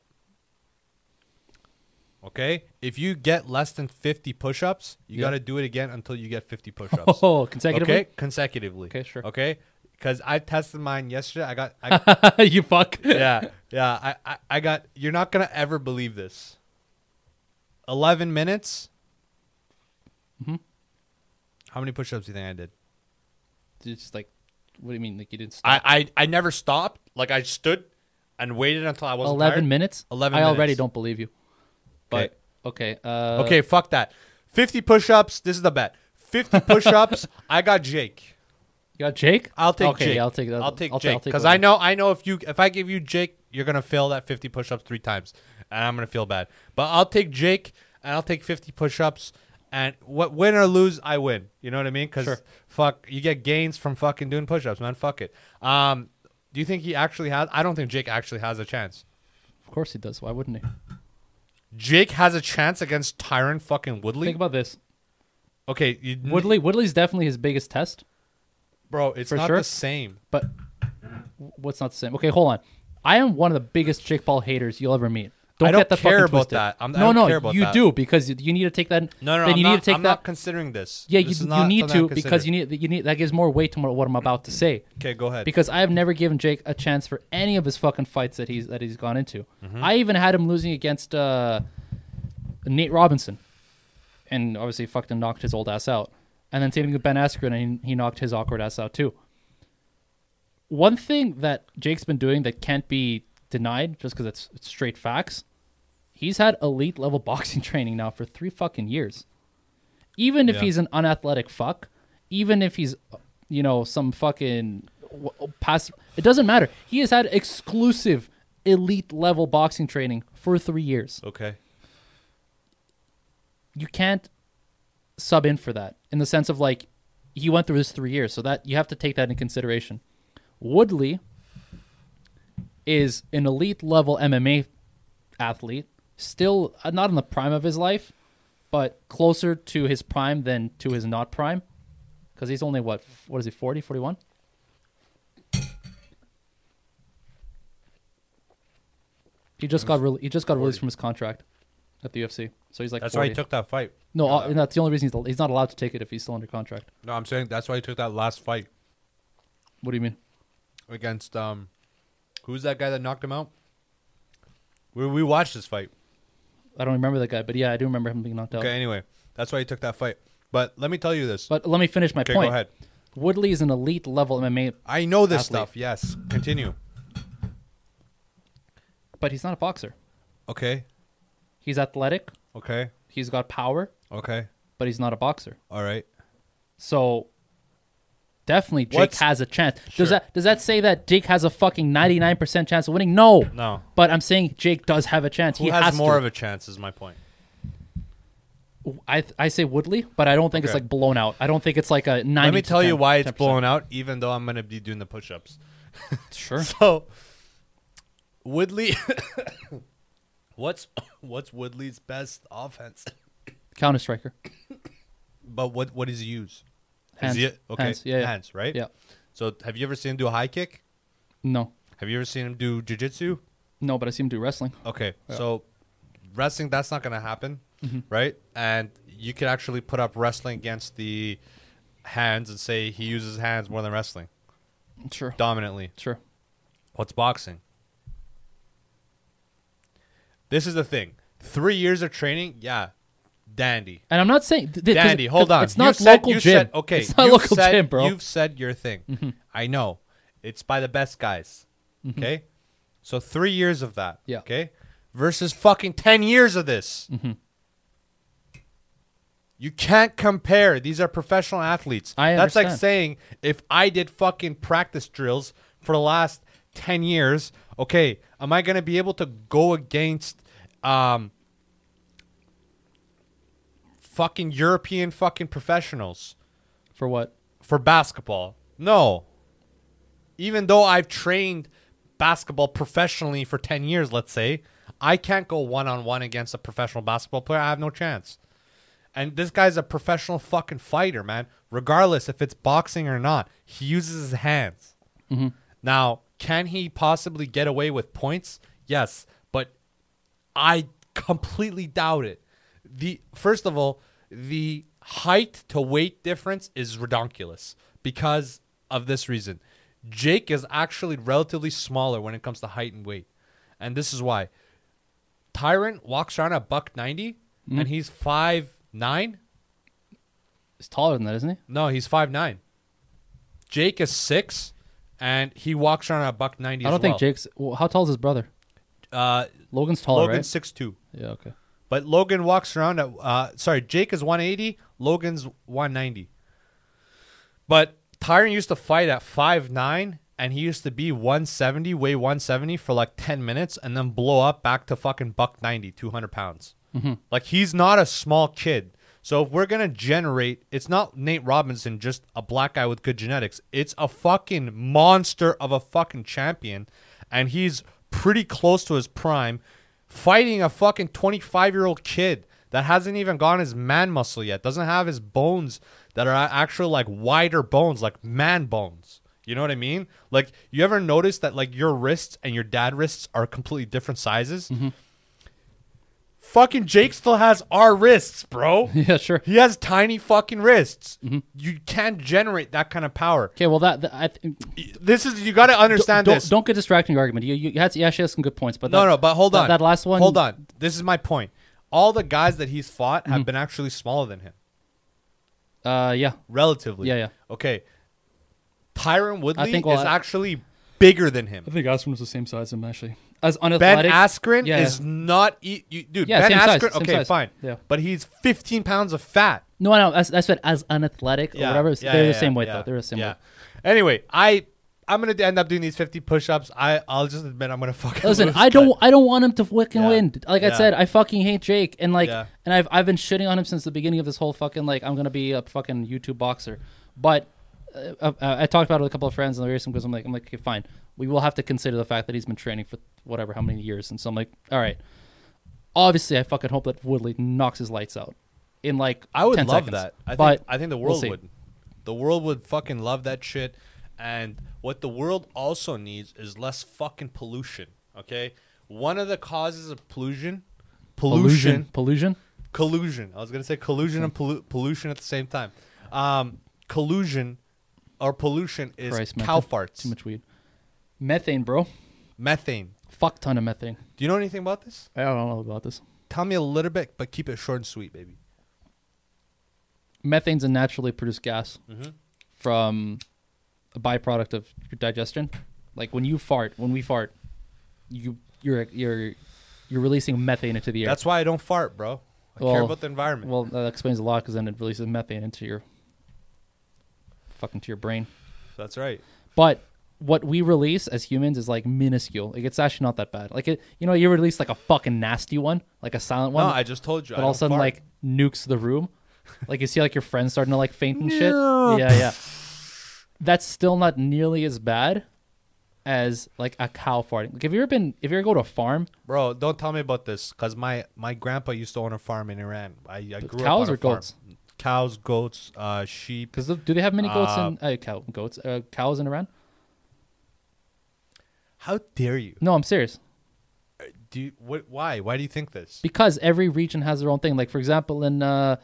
Okay? If you get less than 50 push-ups, you Yeah. got to do it again until you get 50 push-ups. *laughs* Oh, consecutively. Okay? Consecutively. Okay, sure. Okay? Cuz I tested mine yesterday. I got I, *laughs* you fuck. yeah, yeah. I, I, I got. You're not gonna ever believe this. Eleven minutes. Mhm. How many push-ups do you think I did? It's just like, what do you mean? Like you didn't stop? I, I, I never stopped. Like I stood and waited until I was Eleven minutes. 11 I already don't believe you. But okay. Uh, Okay, fuck that. Fifty push-ups. This is the bet. Fifty *laughs* push-ups. I got Jake. You got Jake. I'll take okay, Jake. I'll take that. I'll take I'll Jake because. I know I know if you if I give you Jake, you're gonna fail that 50 push-ups three times, and I'm gonna feel bad. But I'll take Jake and I'll take 50 push-ups, and what win or lose, I win. You know what I mean? Because Sure. fuck, you get gains from fucking doing push-ups, man. Fuck it. Um, do you think he actually has? I don't think Jake actually has a chance. Of course he does. Why wouldn't he? Jake has a chance against Tyron fucking Woodley. Think about this. okay, you, Woodley. Woodley's definitely his biggest test. bro, it's For not sure. the same. But what's not the same? Okay, hold on. I am one of the biggest Jake Paul haters you'll ever meet. Don't, I don't get the care about twisted. that. I'm- I no, don't no, care about you that. do because you need to take that. No, no, no. Then I'm you not, need to take I'm that. not considering this. yeah, This you, is you not need something I'm to because you need you need that gives more weight to what what I'm about to say. Okay, go ahead. Because I have never given Jake a chance for any of his fucking fights that he's that he's gone into. Mm-hmm. I even had him losing against uh, Nate Robinson, and obviously fucked and knocked his old ass out. And then same thing with Ben Askren, and he, he knocked his awkward ass out too. one thing that Jake's been doing that can't be denied just because it's, it's straight facts. He's had elite level *laughs* boxing training now for three fucking years. Even if Yeah. he's an unathletic fuck, even if he's, you know, some fucking past, it doesn't matter. He has had exclusive elite level boxing training for three years. Okay. You can't sub in for that in the sense of like he went through this three years, so that you have to take that in consideration. Woodley is an elite level MMA athlete, still uh, not in the prime of his life, but closer to his prime than to his not prime, because he's only what what is he 40, 41? He just got re- he just got released from his contract at the UFC, so he's like That's 40. why he took that fight. No, uh, that's the only reason he's, he's not allowed to take it if he's still under contract. No, I'm saying that's why he took that last fight What do you mean? against um, who's that guy that knocked him out? We we watched this fight. I don't remember that guy, but yeah, I do remember him being knocked out. Okay. Anyway, that's why he took that fight. But let me tell you this. But let me finish my okay, point. go ahead. Woodley is an elite level MMA, I know this Athlete. stuff. Yes. Continue. but he's not a boxer. Okay. He's athletic. Okay. He's got power, Okay. but he's not a boxer. All right. So definitely Jake What's- has a chance. Sure. Does that does that say that Jake has a fucking 99% chance of winning? No. No. But I'm saying Jake does have a chance. Who he has, has more to. of a chance? Is my point. I I say Woodley, but I don't think it's Okay. like blown out. I don't think it's like a 90 Let me to tell 10, you why it's 10%. blown out. Even though I'm gonna be doing the push-ups. *laughs* Sure. So Woodley, *coughs* what's *coughs* what's Woodley's best offense? Counter striker. *coughs* But what what does he use? Hands. He okay? Hands. Yeah, yeah. Hands, right? Yeah. So have you ever seen him do a high kick? No. Have you ever seen him do jujitsu? No, but I see him do wrestling. Okay, Yeah. so wrestling that's not gonna happen, Mm-hmm. right? And you could actually put up wrestling against the hands and say he uses hands more than wrestling Sure. dominantly. Sure. What's boxing? This is the thing. Three years of training, yeah, dandy. And I'm not saying th- th- Dandy, Hold on. It's not you said, local you gym. Said, okay, It's not you've local said, gym, bro. You've said your thing. Mm-hmm. I know. It's by the best guys. Mm-hmm. Okay? So three years of that. Yeah. Okay? Versus fucking 10 years of this. Mm-hmm. You can't compare. These are professional athletes. I That's like saying if I did fucking practice drills for the last 10 years, okay, am I going to be able to go against um, fucking European fucking professionals For what? for basketball? No. Even though I've trained basketball professionally for 10 years, let's say, I can't go one on one against a professional basketball player. I have no chance. And this guy's a professional fucking fighter, man. Regardless if it's boxing or not, he uses his hands. Mm-hmm. Now, can he possibly get away with points? Yes, but I completely doubt it. The first of all, the height to weight difference is redonkulous because of this reason. Jake is actually relatively smaller when it comes to height and weight. And this is why. Tyrant walks around at buck 90 and he's five nine. He's taller than that, isn't he? No, he's five nine. Jake is 6 and he walks around at buck 90 I don't think well. Jake's. Well, how tall is his brother? uh Logan's taller, Logan's right? six two. Yeah. Okay. But Logan walks around at uh sorry, Jake is 180, Logan's 190. But Tyron used to fight at 5'9 and he used to be 170, weigh 170 for like 10 minutes and then blow up back to fucking buck 90, 200 pounds. Like he's not a small kid. So if we're gonna generate, it's not Nate Robinson, just a black guy with good genetics. It's a fucking monster of a fucking champion, and he's pretty close to his prime, fighting a fucking twenty five year old kid that hasn't even gone his man muscle yet, doesn't have his bones that are actual like wider bones, like man bones. You know what I mean? Like you ever notice that like your wrists and your dad wrists are completely different sizes? Mm-hmm. Fucking Jake still has our wrists, bro. *laughs* yeah. Sure. He has tiny fucking wrists. You can't generate that kind of power. Okay. Well, that, that I th- This is you got to understand don't, this. Don't get distracted in your argument. You, you, you, had, you actually have some good points, but no, that- no, but hold that- on. That last one. Hold on. This is my point. All the guys that he's fought Mm-hmm. have been actually smaller than him, Uh, yeah. relatively. Yeah, yeah. Okay. Tyron Woodley think, well, is I- actually bigger than him. I think Askren was the same size as him actually. As unathletic. Ben. Askren Yeah, is not, e- you, dude. Yeah, ben same size, okay, fine, Yeah. but he's 15 pounds of fat. no, no, that's that's what as unathletic or whatever. Yeah, they're the same weight yeah, though. They're the same yeah. weight. Anyway, I I'm gonna end up doing these 50 push-ups. I I'll just admit I'm gonna *laughs* fucking Listen, lose, I don't I don't want him to fucking Yeah. win. Like I said, I fucking hate Jake and like Yeah. and I've I've been shitting on him since the beginning of this whole fucking like I'm gonna be a fucking YouTube boxer. But uh, uh, I talked about it with a couple of friends and some because I'm like I'm like okay fine. We will have to consider the fact that he's been training for whatever how many years and so I'm like all right. Obviously, I fucking hope that Woodley knocks his lights out in like I would 10 love seconds. that. I but think I think the we'll world would. The world would fucking love that shit. And what the world also needs is less fucking pollution. Okay, one of the causes of pollution, pollution, pollution. collusion. I was gonna say collusion and pollu- pollution at the same time. Um, collusion or pollution is Christ, cow methane. farts, Too much weed. Methane, bro. methane. Fuck ton of methane. Do you know anything about this? I don't know about this. Tell me a little bit, but keep it short and sweet, baby. methane's a naturally produced gas Mm-hmm. from a byproduct of your digestion. Like when you fart, when we fart, you you're you're you're releasing methane into the air. That's why I don't fart, bro. I care about the environment. well, that explains a lot because then it releases methane into your fucking to your brain. That's right. But what we release as humans is like minuscule. Like it's actually not that bad. Like it, you know, you release like a fucking nasty one, like a silent one, No, I just told you. but all of a sudden fart. like nukes the room. *laughs* like you see like your friends starting to like faint and shit. Yeah. Yeah. That's still not nearly as bad as like a cow farting. Like, have you ever been? If you ever go to a farm, Bro, don't tell me about this, cause my my grandpa used to own a farm in Iran. I, I grew cows up on or a farm. goats? Cows, goats, uh, sheep. because do they have many goats Uh, in uh, cow goats uh, cows in Iran? How dare you? No, I'm serious. Do you, what? Why? Why do you think this? Because every region has their own thing. Like for example, in uh,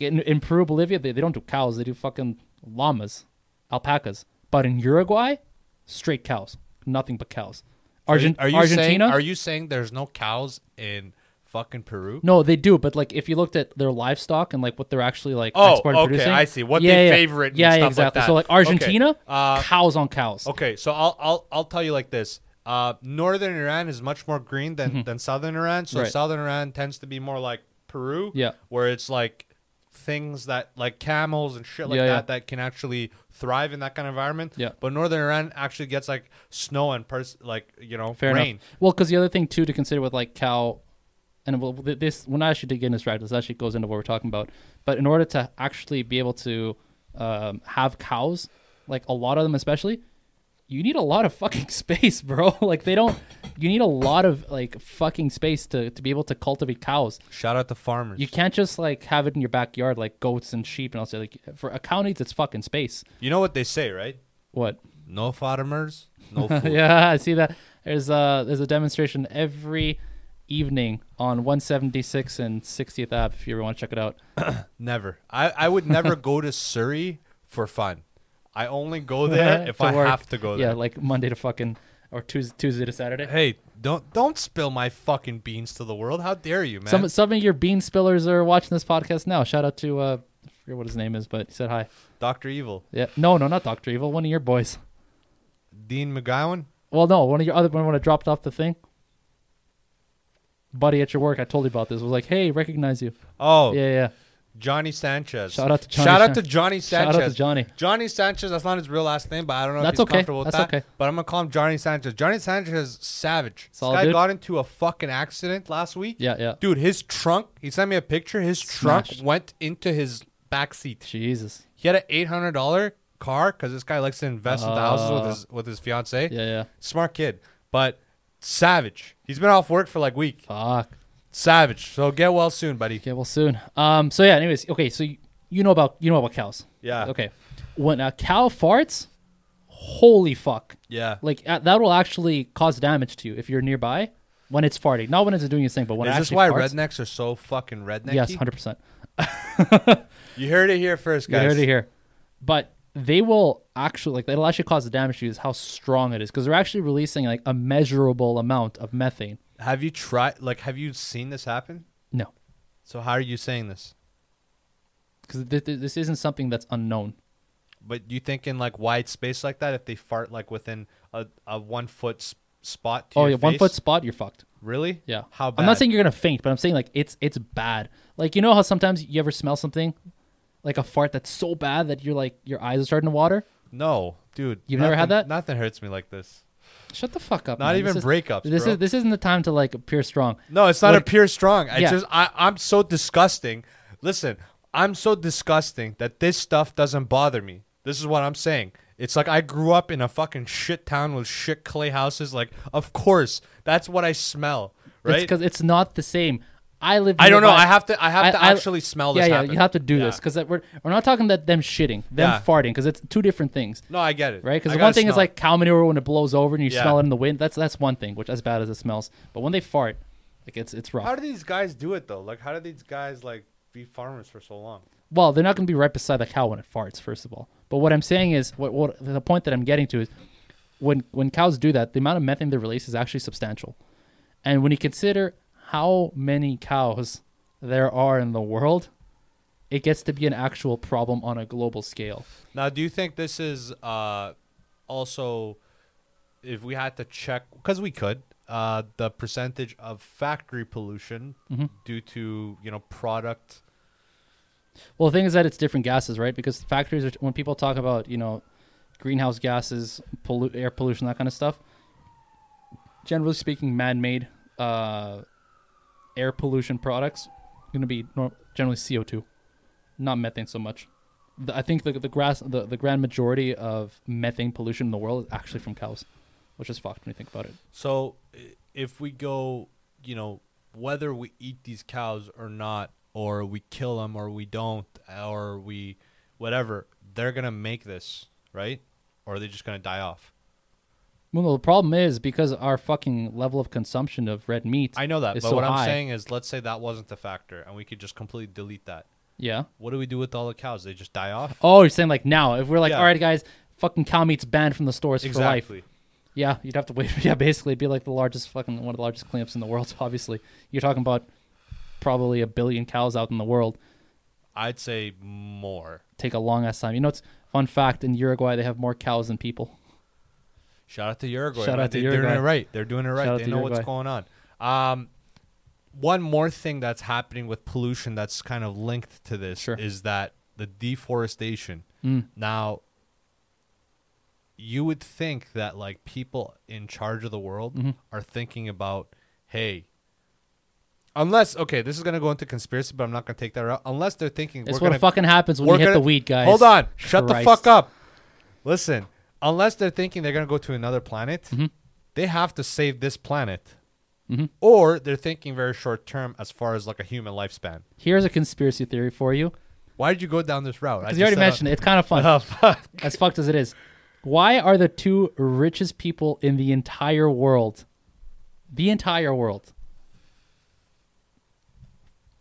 in, in Peru, Bolivia, they, they don't do cows. They do fucking llamas, alpacas. But in Uruguay, straight cows. Nothing but cows. Argent- are you Argentina? Saying, are you saying there's no cows in fucking Peru? No, they do, but like if you looked at their livestock and like what they're actually like Oh, okay, producing, I see. What yeah, they yeah. favorite and yeah, yeah, stuff like exactly. that. So like Okay, Argentina, uh, cows on cows. Okay, so I'll I'll I'll tell you like this. Uh, northern Iran is much more green than, than southern Iran. So Mm-hmm. Right. southern Iran tends to be more like Peru. Yeah. Where it's like things that like camels and shit like Yeah, that that can actually thrive in that kind of environment. Yeah. But northern Iran actually gets like snow and pers- like you know Fair rain. enough. Well, because the other thing too to consider with like cow, and well, th- this when I actually did get distracted, this actually goes into what we're talking about. But in order to actually be able to um, have cows, like a lot of them especially, you need a lot of fucking *laughs* space, bro. *laughs* like they don't. You need a lot of like fucking space to to be able to cultivate cows. Shout out to farmers. You can't just like have it in your backyard like goats and sheep and I'll say like for a cow needs its fucking space. You know what they say, right? What? No farmers, no *laughs* food. yeah, I see that. There's a there's a demonstration every evening on 176 and 60th Ave. If you ever want to check it out, *coughs* Never. I, I would never go to Surrey for fun. I only go there if I work. have to go there. yeah, like Monday to fucking or Tuesday, Tuesday to Saturday. Hey, don't don't spill my fucking beans to the world. How dare you, man? Some some of your bean spillers are watching this podcast now. Shout out to uh, I forget what his name is, but he said hi. Doctor Evil, Yeah, no, no, not Doctor Evil. One of your boys. Dean McGowan. Well, no, one of your other one when I dropped off the thing. Buddy at your work, I told you about this. Was like, hey, recognize you. Oh, Yeah, yeah. Johnny Sanchez. Shout out to Johnny Shout out to Johnny Sanchez. Shout out to Johnny. Johnny Sanchez. That's not his real last name, but I don't know That's if he's okay. comfortable with That's that. okay. But I'm gonna call him Johnny Sanchez. Johnny Sanchez is savage. Solid this guy dude. got into a fucking accident last week. Yeah, yeah. Dude, his trunk. He sent me a picture. His Smashed. trunk went into his back seat. Jesus. He had an eight hundred dollar car because this guy likes to invest in the houses with Uh, his with his fiance. Yeah, yeah. Smart kid, but savage. He's been off work for like week. Fuck. Savage. So get well soon, buddy. Okay, well soon. Um. So yeah. Anyways, okay. So you, you know about you know about cows. Yeah. Okay. When a cow farts, holy fuck! Yeah. Like uh, that will actually cause damage to you if you're nearby when it's farting. Not when it's doing its thing, but when Is it this why farts. rednecks are so fucking redneck? Yes, hundred percent. *laughs* You heard it here first, guys. You heard it here. But they will actually like it'll actually cause the damage to you is how strong it is because they're actually releasing like a measurable amount of methane. Have you tried? Like, have you seen this happen? No, So how are you saying this, because th- th- this isn't something that's unknown. But you think in like wide space like that, if they fart like within a, a one foot spot? To Oh yeah, one foot spot, you're fucked. Really? Yeah. How bad? I'm not saying you're gonna faint, but I'm saying like it's it's bad. Like you know how sometimes you ever smell something, like a fart that's so bad that you're like your eyes are starting to water. No, dude. You've never had nothing- that? Nothing hurts me like this. Shut the fuck up. Not man. even This is- breakups, This bro. is this isn't the time to like appear strong. No, it's not Like- a pure strong. I Yeah. just I, I'm so disgusting. Listen, I'm so disgusting that this stuff doesn't bother me. This is what I'm saying. It's like I grew up in a fucking shit town with shit clay houses. Like, of course, that's what I smell, right? because it's not the same. I live. I don't know. nearby- I have to. I have I- to I- actually smell this. Yeah, yeah. happen. You have to do Yeah. this because we're we're not talking that them shitting, them Yeah. farting, because it's two different things, No, I get it. right? Because I the gotta one thing is smell it. like cow manure when it blows over and you Yeah. smell it in the wind. That's that's one thing, which as bad as it smells. But when they fart, like it's it's rough. How do these guys do it though? Like, how do these guys like be farmers for so long? well, they're not going to be right beside the cow when it farts, first of all. But what I'm saying is, what, what the point that I'm getting to is, when when cows do that, the amount of methane they release is actually substantial. And when you consider how many cows there are in the world, it gets to be an actual problem on a global scale. Now, do you think this is uh, also, if we had to check, because we could, uh, the percentage of factory pollution Mhm. due to you know product? Well, the thing is that it's different gases, right? Because factories, are, when people talk about you know greenhouse gases, pollu- air pollution, that kind of stuff, generally speaking, man-made uh, air pollution products going to be generally CO two, not methane so much. The, I think the the grass the, the grand majority of methane pollution in the world is actually from cows, which is fucked when you think about it. So, if we go, you know, whether we eat these cows or not, or we kill them or we don't, or we whatever, they're gonna make this right, or are they just gonna die off? Well, the problem is because our fucking level of consumption of red meat. I know that, is but so what I'm saying is, let's say that wasn't the factor, and we could just completely delete that. yeah. What do we do with all the cows? They just die off? Oh, you're saying like now? If we're like, Yeah. all right, guys, fucking cow meat's banned from the stores for life. exactly. Yeah, you'd have to wait. *laughs* Yeah, basically, it'd be like the largest fucking one of the largest cleanups in the world. *laughs* Obviously, you're talking about probably a billion cows out in the world. I'd say more. Take a long ass time. You know, it's fun fact in Uruguay they have more cows than people. Shout out to Uruguay. Shout man. out to They- They're doing Uruguay. it right. They're doing it right. Shout they know what's going on. Um, one more thing that's happening with pollution that's kind of linked to this Sure. is that the deforestation. Mm. Now, you would think that like people in charge of the world Mhm. are thinking about, hey, unless okay, this is gonna go into conspiracy, but I'm not gonna take that out. Unless they're thinking It's what gonna fucking happens when you hit gonna- the weed, guys. Hold on. Shut the fuck up. Listen, unless they're thinking they're going to go to another planet, Mhm. they have to save this planet. Mhm. Or they're thinking very short term as far as like a human lifespan. Here's a conspiracy theory for you Why did you go down this route? I because you already mentioned it. It's kind of fun. *laughs* Oh, fuck. as fucked as it is. Why are the two richest people in the entire world, the entire world,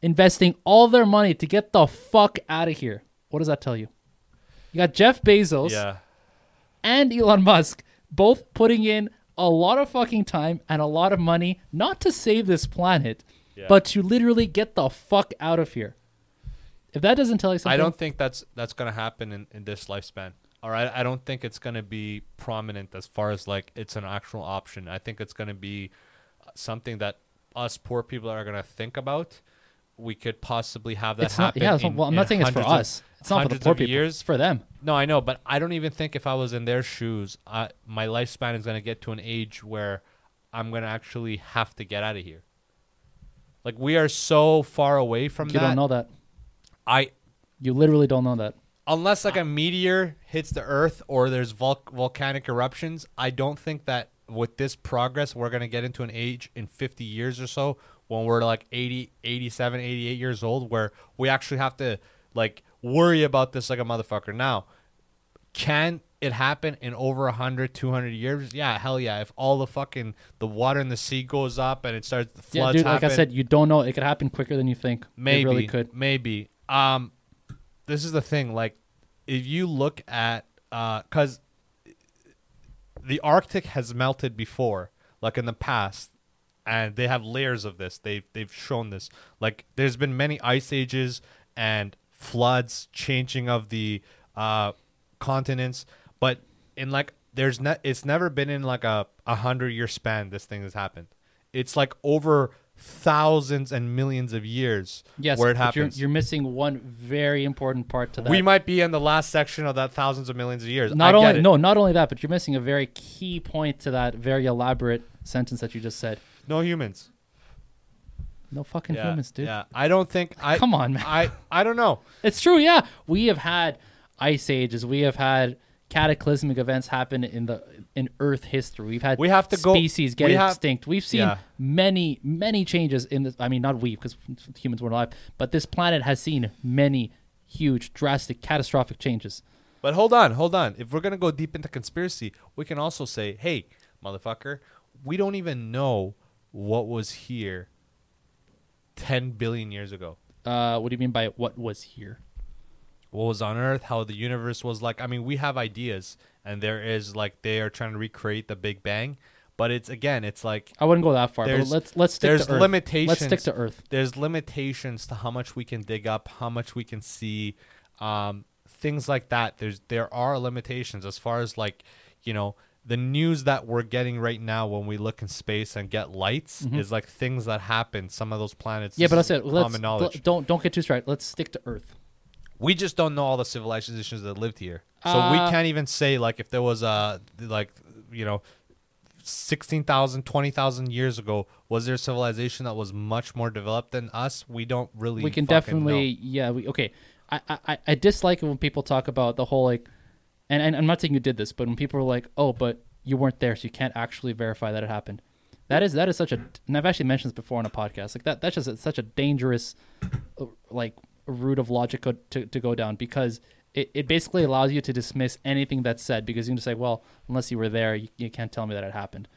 investing all their money to get the fuck out of here? What does that tell you? You got Jeff Bezos Yeah. And Elon Musk both putting in a lot of fucking time and a lot of money, not to save this planet, Yeah. but to literally get the fuck out of here. If that doesn't tell you something, I don't think that's that's gonna happen in, in this lifespan. All right, I don't think it's gonna be prominent as far as like it's an actual option. I think it's gonna be uh, something that us poor people are gonna think about. We could possibly have that it's happen. Yeah, not- in- well, I'm not saying it's for of- us. It's not for the poor people. years. It's for them. No, I know, but I don't even think if I was in their shoes, I, my lifespan is gonna get to an age where I'm gonna actually have to get out of here. Like we are so far away from You that. You don't know that. I You literally don't know that. unless like a meteor hits the earth or there's vul- volcanic eruptions i don't think that with this progress we're going to get into an age in 50 years or so when we're like 80 87 88 years old where we actually have to like worry about this like a motherfucker now can it happen in over 100 200 years yeah hell yeah if all the fucking the water in the sea goes up and it starts the Yeah, floods dude. Like I said, you don't know. It could happen quicker than you think. maybe It really could. maybe um this is the thing like if you look at uh cuz the arctic has melted before like in the past and they have layers of this they've they've shown this like there's been many ice ages and floods changing of the uh continents, but in like there's ne- it's never been in like a a hundred year span this thing has happened. It's like over thousands and millions of years Yes, where it but you're, happens. you're missing one very important part to that. we might be in the last section of that thousands of millions of years. not I only get it. no, not only that, but you're missing a very key point to that very elaborate sentence that you just said. No humans. No fucking Yeah, humans, dude. Yeah, I don't think I. Come on, man. I I don't know. It's true, yeah. We have had ice ages. We have had cataclysmic events happen in the in Earth history. We've had We have to go- species get we have- extinct. We've seen Yeah. many many changes in this. I mean, not we because humans weren't alive, but this planet has seen many huge, drastic, catastrophic changes. But hold on, hold on. If we're gonna go deep into conspiracy, we can also say, hey, motherfucker, we don't even know what was here ten billion years ago. Uh, what do you mean by what was here? What was on Earth, how the universe was like. I mean, we have ideas, and there is like they are trying to recreate the Big Bang, but it's again, it's like I wouldn't go that far. But let's let's stick there's to Earth. There's limitations. Let's stick to Earth. there's limitations to how much we can dig up, how much we can see, um, things like that. There's there are limitations as far as like, you know, the news that we're getting right now when we look in space and get lights is like things that happen. Some of those planets. Mm-hmm. Yeah, but this that's is it. Let's common knowledge. don't don't get too straight. Let's stick to Earth. we just don't know all the civilizations that lived here, so we Uh, can't even say like if there was a like you know. 16,000, 20,000 years ago, was there a civilization that was much more developed than us? We don't really we can fucking know. definitely yeah we okay I, I i dislike it when people talk about the whole like and, and i'm not saying you did this but when people are like oh but you weren't there so you can't actually verify that it happened. That is that is such a and i've actually mentioned this before on a podcast like that that's just a, such a dangerous uh, like route of logic to, to go down because it, it basically allows you to dismiss anything that's said because you can just say well unless you were there you, you can't tell me that it happened.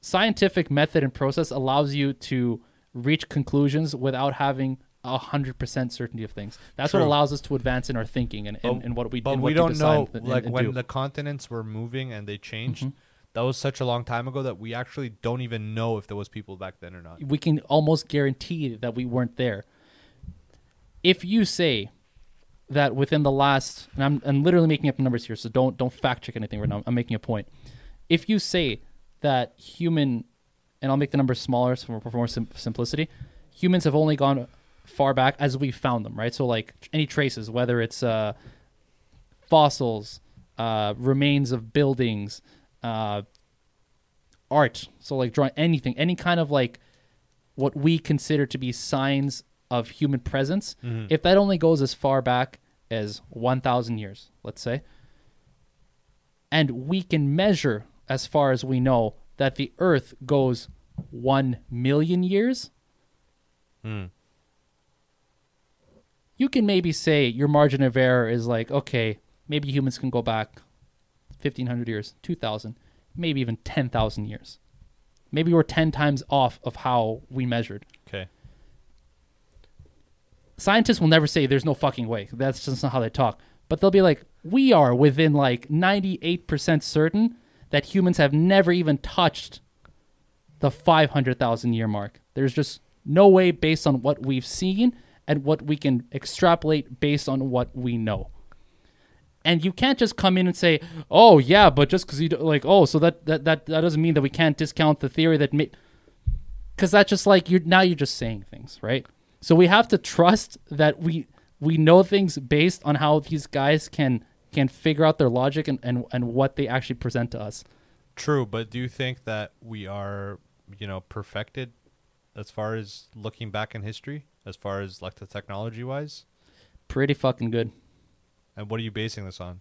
Scientific method and process allows you to reach conclusions without having a hundred percent certainty of things. That's what allows us to advance in our thinking and, and, and what we. But we don't know, and- like and when do. the continents were moving and they changed. Mhm. That was such a long time ago that we actually don't even know if there was people back then or not. we can almost guarantee that we weren't there. If you say that within the last, and I'm, I'm literally making up numbers here, so don't don't fact check anything right now. I'm making a point. If you say that human, and I'll make the numbers smaller for, for more sim- simplicity, humans have only gone far back as we found them, right? So like any traces, whether it's uh, fossils, uh, remains of buildings, uh, art, so like drawing anything, any kind of like what we consider to be signs of human presence, if that only goes as far back as 1,000 years, let's say, and we can measure as far as we know that the Earth goes 1 million years, Hmm. You can maybe say your margin of error is like, okay, maybe humans can go back 1,500 years, 2,000, maybe even 10,000 years. Maybe we're 10 times off of how we measured. Okay. scientists will never say there's no fucking way. That's just not how they talk. But they'll be like, we are within like 98% certain that humans have never even touched the 500,000 year mark. There's just no way based on what we've seen and what we can extrapolate based on what we know. And you can't just come in and say, "Oh yeah, but just because you do, like, oh, so that, that that that doesn't mean that we can't discount the theory that made." Because that's just like you're now you're just saying things, right? So we have to trust that we we know things based on how these guys can can figure out their logic and, and, and what they actually present to us. True, but do you think that we are, you know, perfected as far as looking back in history, as far as like the technology wise? Pretty fucking good. And what are you basing this on?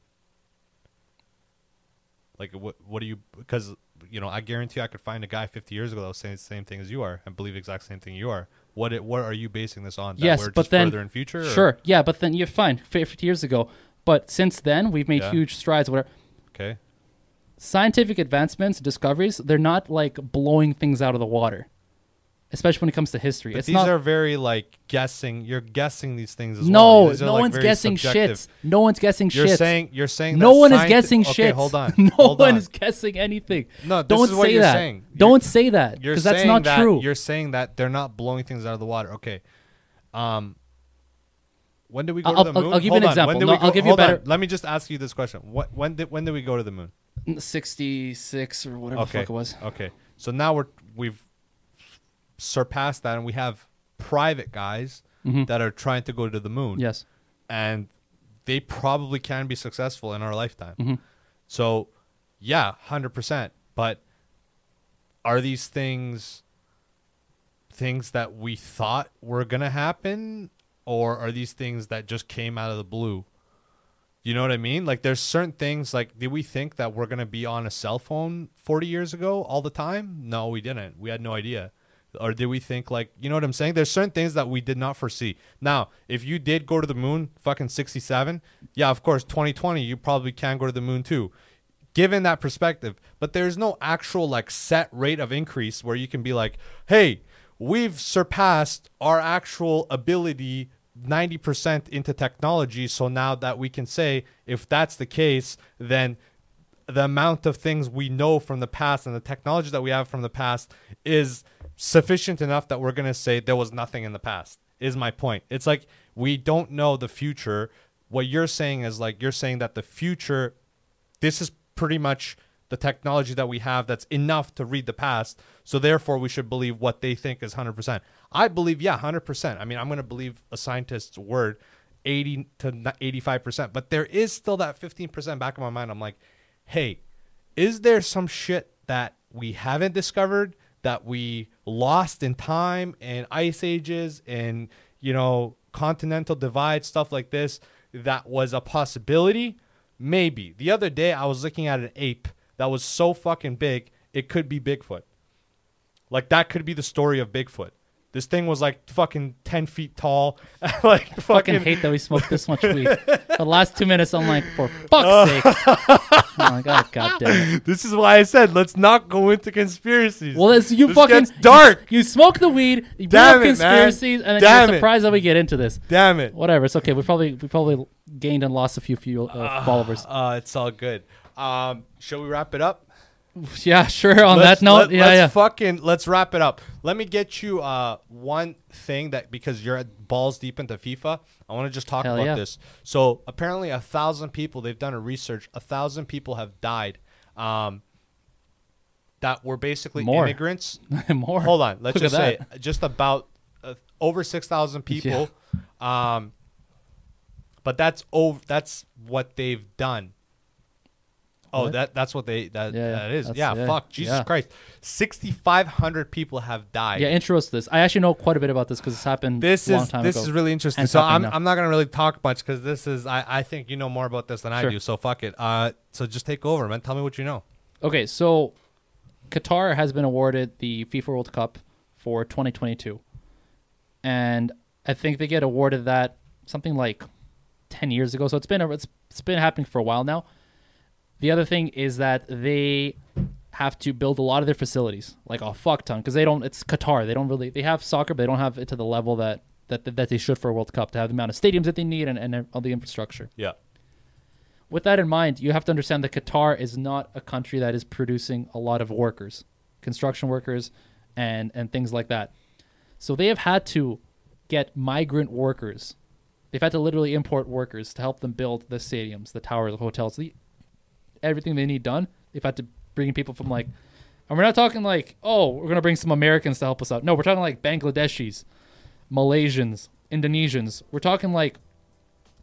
Like what what are you because you know, I guarantee I could find a guy 50 years ago that was saying the same thing as you are and believe the exact same thing you are. What it, what are you basing this on? That yes, we're but then further in future? or- sure, yeah, but then you're fine. Fifty years ago, but since then we've made Yeah. huge strides. Whatever Okay. scientific advancements, discoveries, they're not like blowing things out of the water, especially when it comes to history. But it's these not. are very like guessing. You're guessing these things as no, well. These no like, one's guessing subjective. shit. No one's guessing You're shit. saying you're saying no one is guessing okay, shit. hold on. *laughs* no hold one on. is guessing anything. No, this don't is what say you're that. saying. You're- Don't say that You're because that's not that, true. You're saying that they're not blowing things out of the water. Okay. Um When did we go I'll- to the I'll- moon? I'll give you an on. example. No, go, I'll give you hold better- on. Let me just ask you this question. What when did when did we go to the moon? 66 or whatever the fuck it was? Sixty six or whatever the Okay. fuck it was. Okay. So now we're we've surpassed that and we have private guys Mhm. that are trying to go to the moon. Yes. And they probably can be successful in our lifetime. Mhm. So, yeah, 100%. But are these things things that we thought were going to happen or are these things that just came out of the blue? You know what I mean? Like there's certain things like did we think that we're going to be on a cell phone 40 years ago all the time? No, we didn't. We had no idea. Or did we think like, you know what I'm saying? There's certain things that we did not foresee. Now, if you did go to the moon fucking 67, yeah, of course 2020 you probably can go to the moon too. Given that perspective, but there's no actual like set rate of increase where you can be like, "Hey, we've surpassed our actual ability 90% into technology. So now that we can say, if that's the case, then the amount of things we know from the past and the technology that we have from the past is sufficient enough that we're going to say there was nothing in the past, is my point. It's like we don't know the future. What you're saying is like, you're saying that the future, this is pretty much the technology that we have that's enough to read the past. So therefore, we should believe what they think is 100%. I believe, yeah, 100%. I mean, I'm going to believe a scientist's word 80 to 85%. But there is still that 15% back of my mind. I'm like, hey, is there some shit that we haven't discovered that we lost in time and ice ages and, you know, continental divide, stuff like this, that was a possibility? Maybe. The other day, I was looking at an ape that was so fucking big, it could be Bigfoot. Like, that could be the story of Bigfoot. This thing was like fucking 10 feet tall. *laughs* like, Fucking fucking. hate that we smoked this much weed. *laughs* the last two minutes, I'm like, for fuck's sake. oh my god, god damn it. *laughs* This is why I said let's not go into conspiracies. Well, it's you This fucking dark. You, you smoke the weed, you bring Damn up it, man. conspiracies, and then Damn you're it. surprised that we get into this. Damn it. Whatever, it's okay. We probably we probably gained and lost a few few uh, followers. Uh, it's all good. Um, shall we wrap it up? *laughs* Yeah, sure. On Let's- that note, let- yeah, let's yeah. fucking let's wrap it up. Let me get you uh one thing that because you're at balls deep into FIFA, I want to just talk Hell about yeah. this. So apparently, a thousand people they've done a research. A thousand people have died. Um, that were basically More. immigrants. *laughs* More. Hold on, let's Look just say that. just about uh, over six thousand *laughs* people. Um, but that's over. That's what they've done. Oh, that that's what they that, Yeah, that is. Yeah, yeah, fuck, Jesus yeah. Christ, sixty five hundred people have died. Yeah, intro us to this. I actually know quite a bit about this because it's happened this a long is this ago. is really interesting. And So I'm now. I'm not gonna really talk much because this is I I think you know more about this than I do. So fuck it. Uh, so just take over, man. Tell me what you know. Okay, so Qatar has been awarded the FIFA World Cup for 2022. And I think they get awarded that something like 10 years ago. So it's been a, it's, it's been happening for a while now. The other thing is that they have to build a lot of their facilities, like a fuck ton, because they don't. It's Qatar. They don't really. They have soccer, but they don't have it to the level that that that they should for a World Cup to have the amount of stadiums that they need and, and all the infrastructure Yeah. with that in mind, you have to understand that Qatar is not a country that is producing a lot of workers, construction workers, and and things like that. So they have had to get migrant workers. They've had to literally import workers to help them build the stadiums, the towers, the hotels, the everything they need done. They've had to bring people from like, and we're not talking like, oh, we're gonna bring some Americans to help us out. No, we're talking like Bangladeshis, Malaysians, Indonesians. We're talking like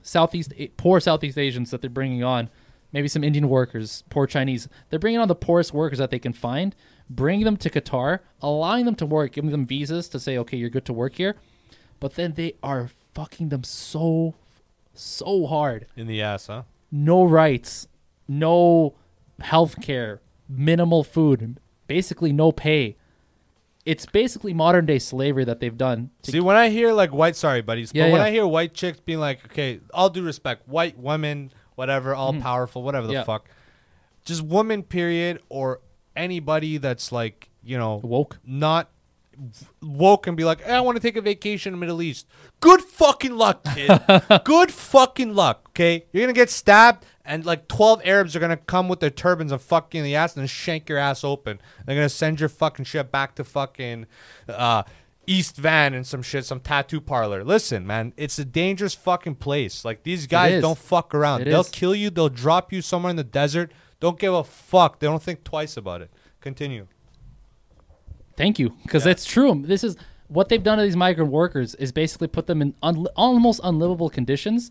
Southeast poor Southeast Asians that they're bringing on, maybe some Indian workers, poor Chinese. They're bringing on the poorest workers that they can find, bringing them to Qatar, allowing them to work, giving them visas to say, okay, you're good to work here, but then they are fucking them so, so hard. In the ass, huh? No rights, no health care, minimal food, basically no pay. It's basically modern day slavery that they've done. See, when I hear like white, sorry, buddies, Yeah, but when yeah. I hear white chicks being like, okay, all due respect, white women, whatever, all mm-hmm. powerful, whatever the. Yeah. fuck, just woman, period, or anybody that's like, you know, woke. not woke and be like, hey, I want to take a vacation in the Middle East. Good fucking luck, kid. *laughs* Good fucking luck. Okay, you're gonna get stabbed, and like twelve Arabs are gonna come with their turbans and fuck you in the ass and then shank your ass open. They're gonna send your fucking shit back to fucking uh, East Van and some shit, some tattoo parlor. Listen, man, it's a dangerous fucking place. Like these guys don't fuck around. It They'll is. kill you. They'll drop you somewhere in the desert. Don't give a fuck. They don't think twice about it. Continue. Thank you, because Yeah. it's true. This is what they've done to these migrant workers is basically put them in un- almost unlivable conditions,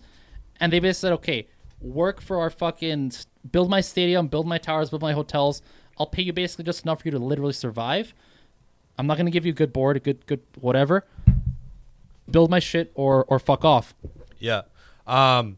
and they basically said, "Okay, work for our fucking build my stadium, build my towers, build my hotels. I'll pay you basically just enough for you to literally survive. I'm not gonna give you a good board, a good good whatever. Build my shit or or fuck off. Yeah. Um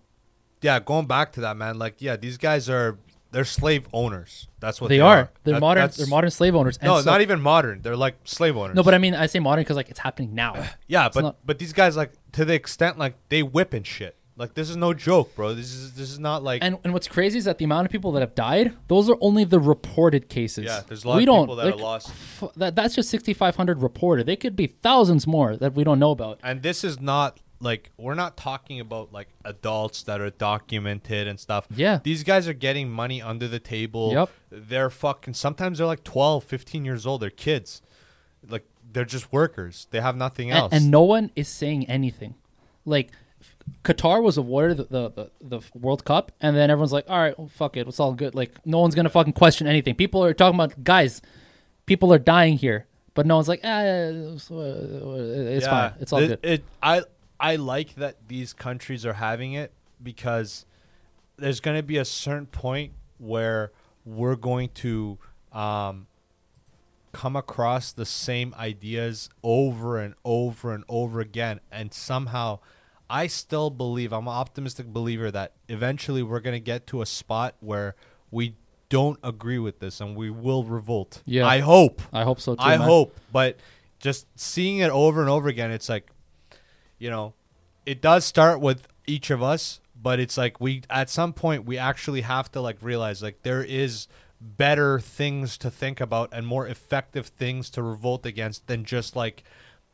yeah, going back to that, man, like yeah, these guys are they're slave owners. That's what They, they, are. They're That- modern. that's- They're modern slave owners. And No, so- not even modern. They're like slave owners. No, but I mean, I say modern because like it's happening now. *sighs* yeah, but not- but these guys like to the extent like they whip and shit. Like this is no joke, bro. This is this is not like And and what's crazy is that the amount of people that have died, those are only the reported cases. Yeah, there's a lot we of don't, people that are lost. f- that that's just 6,500 reported. They could be thousands more that we don't know about. and this is not like we're not talking about like adults that are documented and stuff. Yeah. These guys are getting money under the table. Yep. They're fucking sometimes they're like 12, 15 years old. They're kids. Like they're just workers. They have nothing And, else. and no one is saying anything. Like Qatar was awarded the, the, the, the World Cup, and then everyone's like, all right, well, fuck it. It's all good. Like, no one's going to fucking question anything. People are talking about, guys, people are dying here. But no one's like, ah, it's, uh, it's Yeah. fine. It's all It- good. It, I I like that these countries are having it because there's going to be a certain point where we're going to um, come across the same ideas over and over and over again, and somehow. I still believe I'm an optimistic believer that eventually we're gonna get to a spot where we don't agree with this and we will revolt. Yeah. I hope. I hope so too. I man. hope, but just seeing it over and over again, it's like, you know, it does start with each of us, but it's like we at some point we actually have to like realize like there is better things to think about and more effective things to revolt against than just like,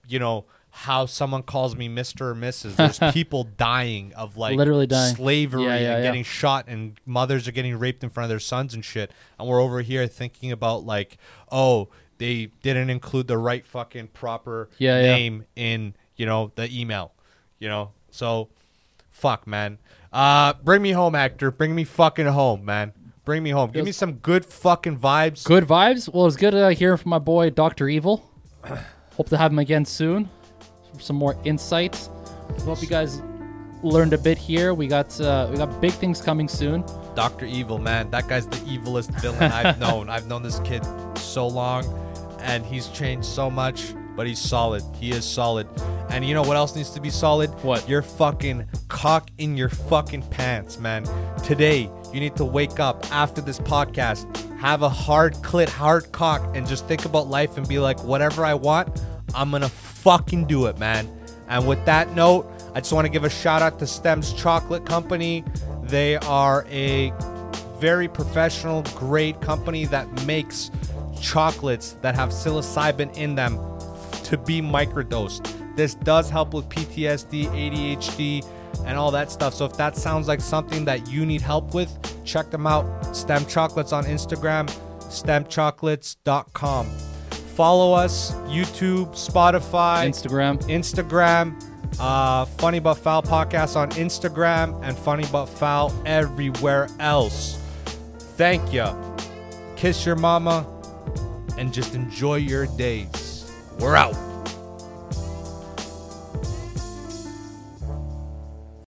you know, how someone calls me Mr. or Mrs. *laughs* There's people dying of like Literally dying. slavery Yeah, yeah, and yeah. getting shot and mothers are getting raped in front of their sons and shit. And we're over here thinking about like, oh, they didn't include the right fucking proper name in, you know, the email. You know? So fuck, man. Uh bring me home, actor. Bring me fucking home, man. Bring me home. Give me some good fucking vibes. Good vibes. Well, it's good uh, hearing from my boy Doctor Evil. *clears throat* Hope to have him again soon. Some more insights. Hope you guys learned a bit here. We got uh, we got big things coming soon. Doctor Evil, man. That guy's the evilest villain I've *laughs* known. I've known this kid so long, and he's changed so much, but he's solid. He is solid. And you know what else needs to be solid? What? Your fucking cock in your fucking pants, man. Today, you need to wake up after this podcast, have a hard clit, hard cock, and just think about life and be like, whatever I want, I'm gonna fucking do it, man. And with that note, I just want to give a shout out to Stems Chocolate Company. They are a very professional, great company that makes chocolates that have psilocybin in them to be microdosed. This does help with PTSD, ADHD, and all that stuff. So if that sounds like something that you need help with, check them out. STEM Chocolates on Instagram, stemchocolates.com. Follow us, YouTube, Spotify, Instagram. Instagram, uh, Funny But Foul podcast on Instagram, and Funny But Foul everywhere else. Thank you. Kiss your mama and just enjoy your days. We're out.